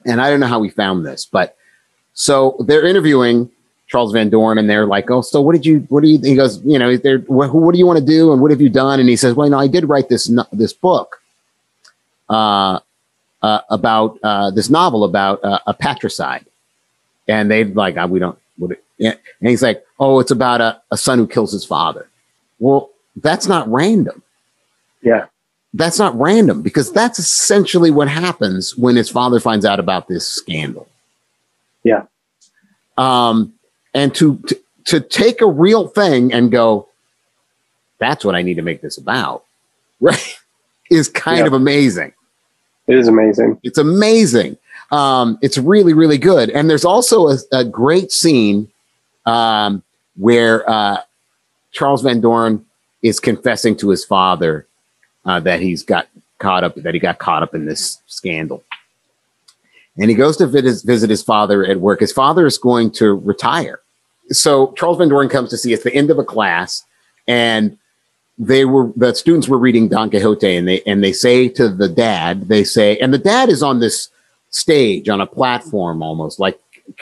And I don't know how we found this, but so they're interviewing Charles Van Doren, and they're like, "Oh, so what did you? What do you?" He goes, "You know, they're, what, do you want to do, and what have you done?" And he says, "Well, no, I did write this this book, uh, uh, about uh, this novel about uh, a patricide," and they like, oh, "We don't." What. And he's like, "Oh, it's about a, a son who kills his father." Well, that's not random. Yeah, that's not random because that's essentially what happens when his father finds out about this scandal. Yeah. Um, and to, to to take a real thing and go, that's what I need to make this about, right? Is kind yep. of amazing. It is amazing. It's amazing. Um, it's really, really good. And there's also a, a great scene um, where uh, Charles Van Doren is confessing to his father uh, that he's got caught up, that he got caught up in this scandal. And he goes to visit, visit his father at work. His father is going to retire so Charles Van Doren comes to see. It's the end of a class, and they were the students were reading Don Quixote, and they and they say to the dad, they say, and the dad is on this stage on a platform almost like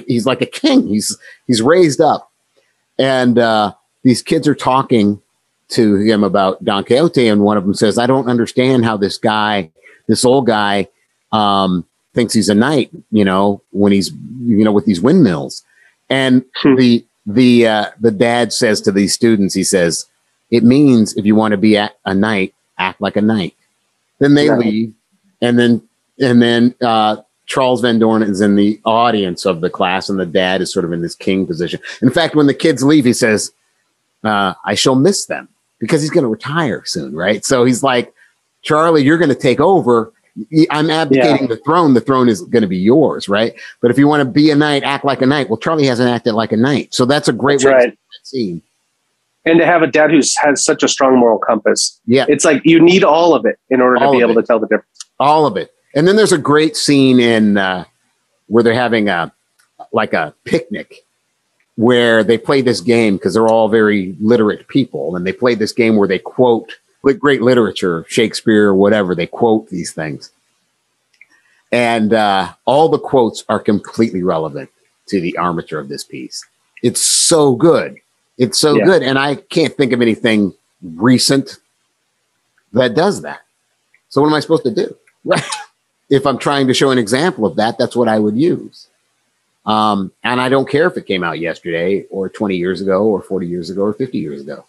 he's like a king. He's he's raised up, and uh, these kids are talking to him about Don Quixote, and one of them says, "I don't understand how this guy, this old guy, um, thinks he's a knight. You know, when he's you know with these windmills." And hmm. the the uh, the dad says to these students, he says, "It means if you want to be a, a knight, act like a knight." Then they right. leave, and then and then uh, Charles Van Doren is in the audience of the class, and the dad is sort of in this king position. In fact, when the kids leave, he says, uh, "I shall miss them." Because he's going to retire soon, right? So he's like, Charlie, you're going to take over I'm abdicating yeah. the throne. The throne is going to be yours, right? But if you want to be a knight, act like a knight. Well, Charlie hasn't acted like a knight, so that's a great that's way right. to scene. And to have a dad who has such a strong moral compass, yeah, it's like you need all of it in order all to be able it. to tell the difference. All of it. And then there's a great scene in uh, where they're having a like a picnic where they play this game because they're all very literate people, and they play this game where they quote like great literature, Shakespeare or whatever, they quote these things. And uh, all the quotes are completely relevant to the armature of this piece. It's so good. It's so yeah. good. And I can't think of anything recent that does that. So what am I supposed to do? Right. if I'm trying to show an example of that, that's what I would use. Um, and I don't care if it came out yesterday or 20 years ago or 40 years ago or 50 years ago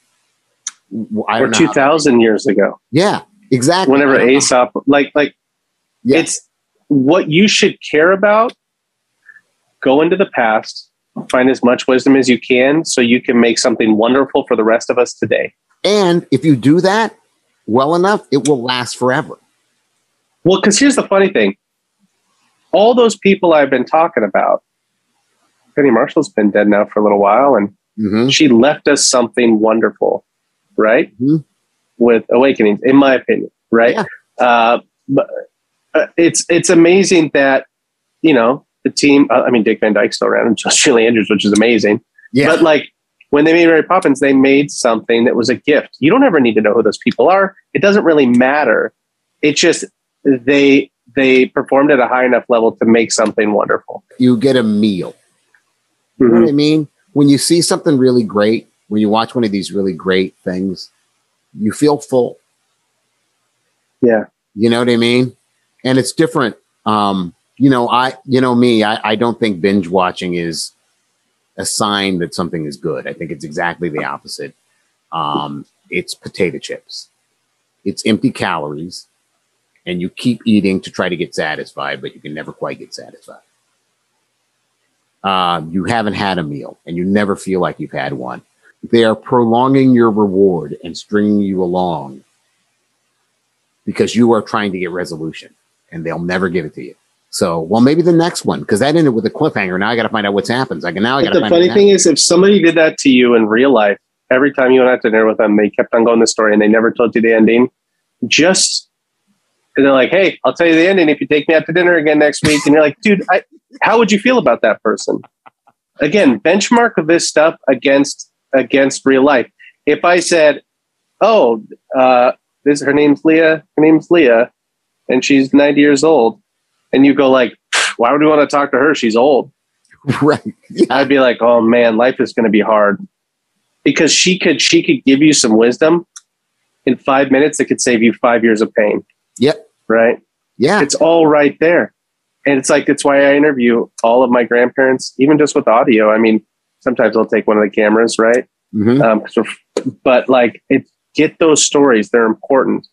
or 2000 years ago. Yeah, exactly. Whenever Aesop, like, like yeah. it's what you should care about. Go into the past, find as much wisdom as you can so you can make something wonderful for the rest of us today. And if you do that well enough, it will last forever. Well, because here's the funny thing all those people I've been talking about, Penny Marshall's been dead now for a little while, and mm-hmm. she left us something wonderful right? Mm-hmm. With Awakenings, in my opinion, right? Yeah. Uh, but uh, it's it's amazing that you know the team. Uh, I mean, Dick Van Dyke's still around, and Julie Andrews, which is amazing. Yeah. But like when they made Mary Poppins, they made something that was a gift. You don't ever need to know who those people are. It doesn't really matter. It's just they they performed at a high enough level to make something wonderful. You get a meal. You mm-hmm. know what I mean? When you see something really great, when you watch one of these really great things, you feel full. Yeah. You know what I mean? And it's different. Um, you know, I, you know, me, I, I don't think binge watching is a sign that something is good. I think it's exactly the opposite. Um, it's potato chips. It's empty calories, and you keep eating to try to get satisfied, but you can never quite get satisfied. Uh, you haven't had a meal, and you never feel like you've had one. They are prolonging your reward and stringing you along because you are trying to get resolution and they'll never give it to you. So, well, maybe the next one because that ended with a cliffhanger. Now I got to find out what's happens. I can now. I got The funny thing is, if somebody did that to you in real life, every time you went out to dinner with them, they kept on going the story and they never told you the ending. Just and they're like, "Hey, I'll tell you the ending if you take me out to dinner again next week." And you're like, "Dude, I, how would you feel about that person?" Again, benchmark of this stuff against against real life. If I said, "Oh, uh, this her name's Leah. Her name's Leah, and she's 90 years old. And you go like, why would we want to talk to her? She's old. right. Yeah. I'd be like, oh man, life is going to be hard because she could she could give you some wisdom in five minutes that could save you five years of pain. Yep. Right. Yeah. It's all right there. And it's like, it's why I interview all of my grandparents, even just with audio. I mean, sometimes I'll take one of the cameras, right? Mhm. Um, so, but like, it, get those stories. They're important,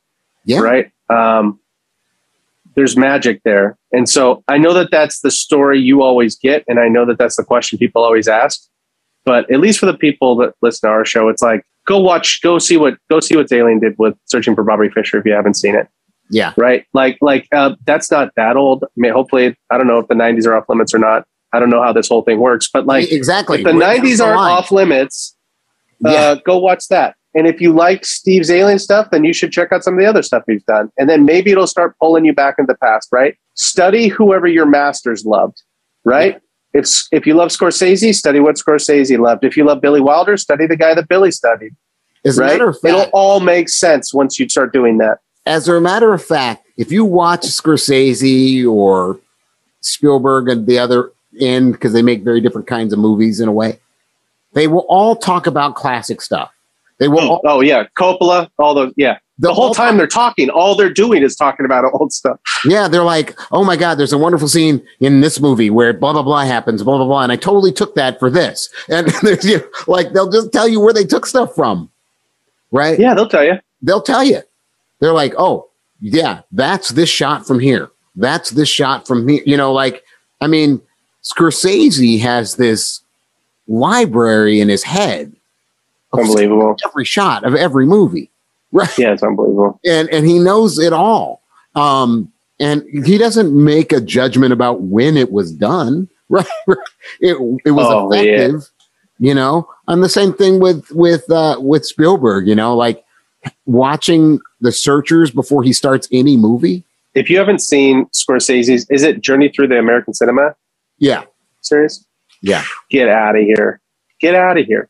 Yeah. right? Um, there's magic there. And so I know that that's the story you always get. And I know that that's the question people always ask. But at least for the people that listen to our show, it's like, go watch, go see what, go see what Zaillian did with Searching for Bobby Fischer if you haven't seen it Yeah. right? Like, like uh, that's not that old. I mean, hopefully, I don't know if the '90s are off limits or not. I don't know how this whole thing works, but like, exactly. if the Where's '90s aren't line? off limits, Yeah. uh, go watch that. And if you like Steve Zaillian stuff, then you should check out some of the other stuff he's done. And then maybe it'll start pulling you back into the past, right? Study whoever your masters loved, right? If if you love Scorsese, study what Scorsese loved. If you love Billy Wilder, study the guy that Billy studied, As a right? of It'll all make sense once you start doing that. As a matter of fact, if you watch Scorsese or Spielberg and the other end, because they make very different kinds of movies in a way, they will all talk about classic stuff. They will oh, all, Oh yeah, Coppola, all those. Yeah, the whole time they're talking, all they're doing is talking about old stuff. Yeah, they're like, oh my God, there's a wonderful scene in this movie where blah, blah, blah happens, blah, blah, blah. And I totally took that for this. And there's, you know, like, they'll just tell you where they took stuff from. Right. Yeah, they'll tell you. They'll tell you. They're like, oh, yeah, that's this shot from here. That's this shot from here. You know, like, I mean, Scorsese has this library in his head Unbelievable. every shot of every movie. Right Yeah, it's unbelievable. and and he knows it all. Um, and he doesn't make a judgment about when it was done. Right? it it was Oh, yeah. effective. You know, and the same thing with with uh, with Spielberg. You know, like watching The Searchers before he starts any movie. If you haven't seen Scorsese's, is it Journey Through the American Cinema Yeah, series? yeah, Get out of here. Get out of here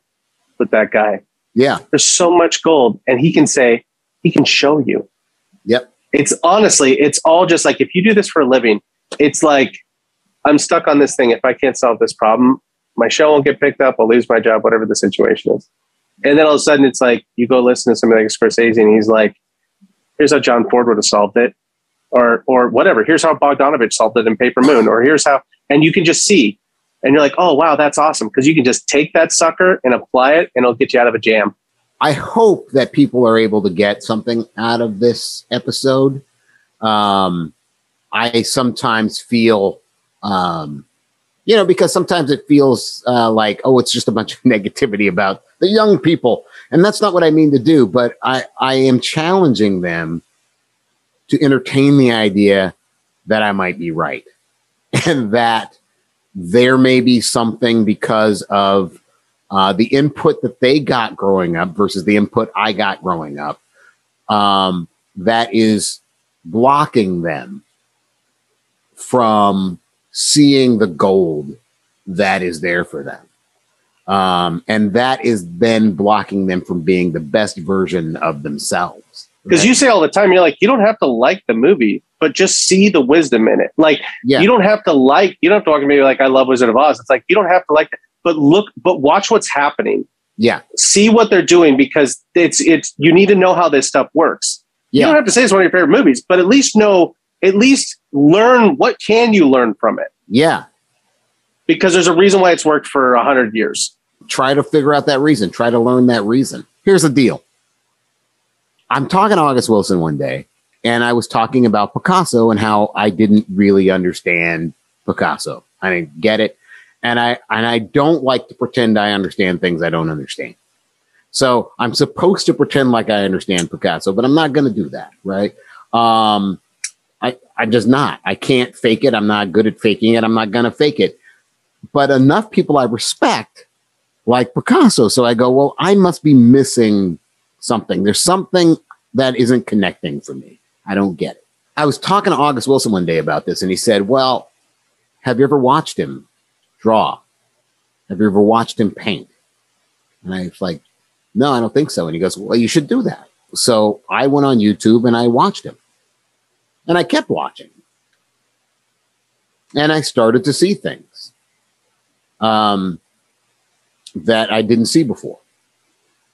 with that guy. yeah, There's so much gold, and he can say, he can show you. yep, It's honestly, it's all just like if you do this for a living, it's like I'm stuck on this thing. If I can't solve this problem, my show won't get picked up. I'll lose my job, whatever the situation is. And then all of a sudden, it's like you go listen to somebody like Scorsese, and he's like, "Here's how John Ford would have solved it," or or whatever. Here's how Bogdanovich solved it in Paper Moon, or here's how, and you can just see, and you're like, "Oh wow, that's awesome!" Because you can just take that sucker and apply it, and it'll get you out of a jam. I hope that people are able to get something out of this episode. Um, I sometimes feel, um, you know, because sometimes it feels uh, like, oh, it's just a bunch of negativity about the young people. And that's not what I mean to do, but I, I am challenging them to entertain the idea that I might be right and that there may be something because of uh, the input that they got growing up versus the input I got growing up um, that is blocking them from seeing the gold that is there for them. Um, and that is then blocking them from being the best version of themselves. Because you say all the time, you're like, you don't have to like the movie, but just see the wisdom in it. Like, Yeah. you don't have to like, you don't have to walk to me like, I love Wizard of Oz. It's like, you don't have to like, but look, but watch what's happening. yeah, See what they're doing because it's, it's, you need to know how this stuff works. You don't have to say it's one of your favorite movies, but at least know, at least learn what can you learn from it yeah. because there's a reason why it's worked for a hundred years. try to figure out that reason. Try to learn that reason. Here's the deal. I'm talking to August Wilson one day, and I was talking about Picasso and how I didn't really understand Picasso. I didn't get it, and I and I don't like to pretend I understand things I don't understand. So I'm supposed to pretend like I understand Picasso, but I'm not going to do that, right? Um, I'm just not. I can't fake it. I'm not good at faking it. I'm not going to fake it. But enough people I respect like Picasso. So I go, well, I must be missing something. There's something that isn't connecting for me. I don't get it. I was talking to August Wilson one day about this, and he said, Well, have you ever watched him draw? Have you ever watched him paint? And I was like, No, I don't think so. And he goes, Well, you should do that. so I went on YouTube and I watched him. And I kept watching. And I started to see things um, that I didn't see before.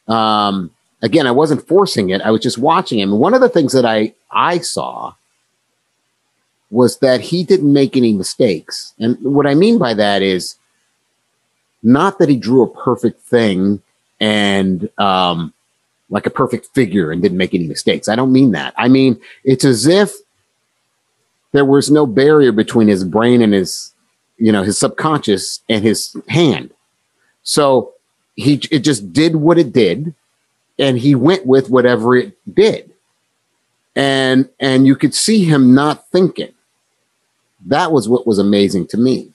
Um, again, I wasn't forcing it. I was just watching him. And one of the things that I, I saw was that he didn't make any mistakes. And what I mean by that is not that he drew a perfect thing and um, like a perfect figure and didn't make any mistakes. I don't mean that. I mean, it's as if there was no barrier between his brain and his, you know, his subconscious and his hand. So he it just did what it did and he went with whatever it did. And and you could see him not thinking. That was what was amazing to me.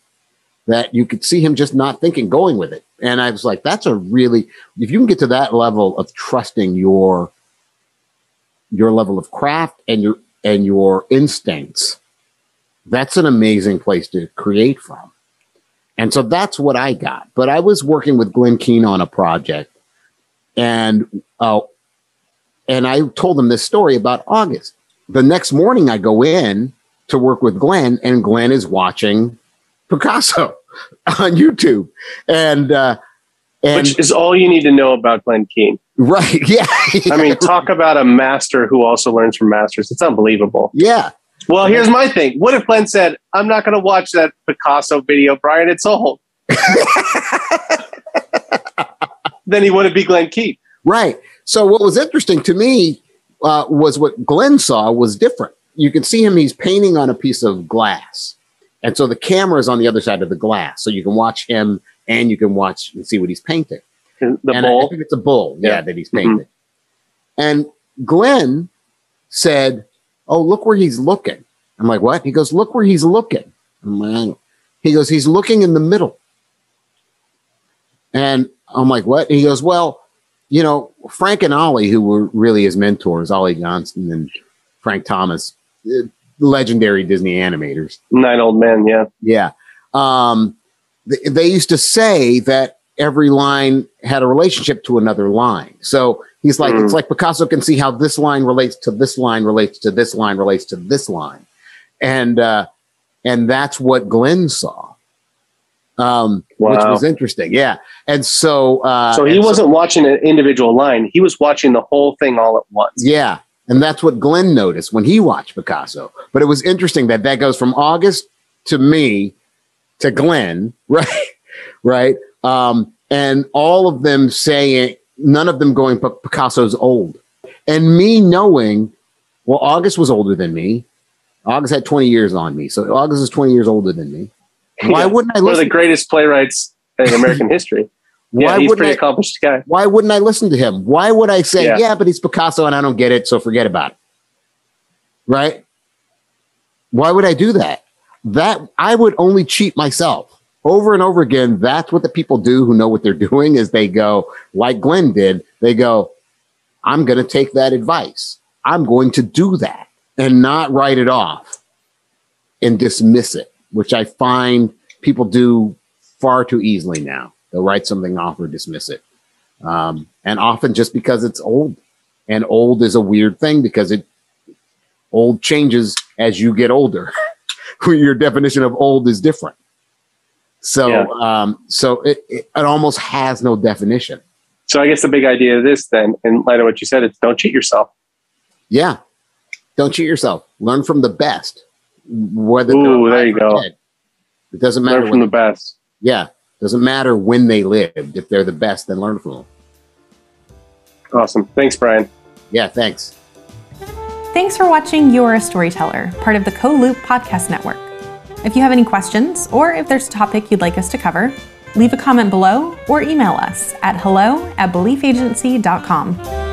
That you could see him just not thinking, going with it. And I was like, that's a really if you can get to that level of trusting your your level of craft and your and your instincts, that's an amazing place to create from. And so that's what I got. But I was working with Glenn Keane on a project, and uh, and I told him this story about August. The next morning, I go in to work with Glenn, and Glenn is watching Picasso on YouTube, and uh, and Which is all you need to know about Glenn Keane. right, yeah, I mean, talk about a master who also learns from masters. It's unbelievable. yeah, Well, here's my thing. What if Glenn said, I'm not going to watch that Picasso video, Brian? It's old. then he wouldn't be Glenn Keane. Right. So what was interesting to me uh, was what Glenn saw was different. You can see him; he's painting on a piece of glass, and so the camera is on the other side of the glass, so you can watch him and you can watch and see what he's painting. The and I- I bull. think it's a bull, yeah, Yeah. that he's painting. And Glenn said, "Oh, look where he's looking." I'm like, "What?" He goes, "Look where he's looking." I'm like, he goes, "He's looking in the middle." And I'm like, "What?" He goes, "Well, you know, Frank and Ollie, who were really his mentors, Ollie Johnston and Frank Thomas, eh, legendary Disney animators." Nine old men, yeah. Yeah. Um, th- they used to say that every line had a relationship to another line. So he's like, Mm. it's like Picasso can see how this line relates to this line, relates to this line, relates to this line. And, uh, and that's what Glenn saw. Um, which was interesting. Yeah. And so, uh, So he wasn't watching an individual line. He was watching the whole thing all at once. Yeah. And that's what Glenn noticed when he watched Picasso. But it was interesting that that goes from August to me to Glenn, right? right. Um, and all of them saying, none of them going, "But Picasso's old. And me knowing, well, August was older than me. August had 20 years on me. So August is 20 years older than me. Why Yeah. wouldn't I One of the greatest playwrights in American history. why yeah, he's pretty I, accomplished guy. why wouldn't I listen to him? Why would I say, Yeah. yeah. but he's Picasso and I don't get it, so forget about it? Right? Why would I do that? That I would only cheat myself over and over again. That's what the people do who know what they're doing is they go, like Glenn did, they go, I'm going to take that advice. I'm going to do that and not write it off and dismiss it, which I find people do far too easily now. They'll write something off or dismiss it. Um, and often just because it's old. And old is a weird thing because it old changes as you get older. Your definition of old is different. So, Yeah. um, so it, it, it almost has no definition. So I guess the big idea of this then, in light of what you said, is don't cheat yourself. Yeah. Don't cheat yourself. Learn from the best. Whether they're Ooh, there alive you or go. dead. It doesn't matter. Learn from when- the best. yeah. Doesn't matter when they lived. If they're the best, then learn from them. Awesome. Thanks, Brian. Yeah. Thanks. Thanks for watching You're a Storyteller, part of the Co Loop Podcast Network. If you have any questions or if there's a topic you'd like us to cover, leave a comment below or email us at hello at beliefagency.com.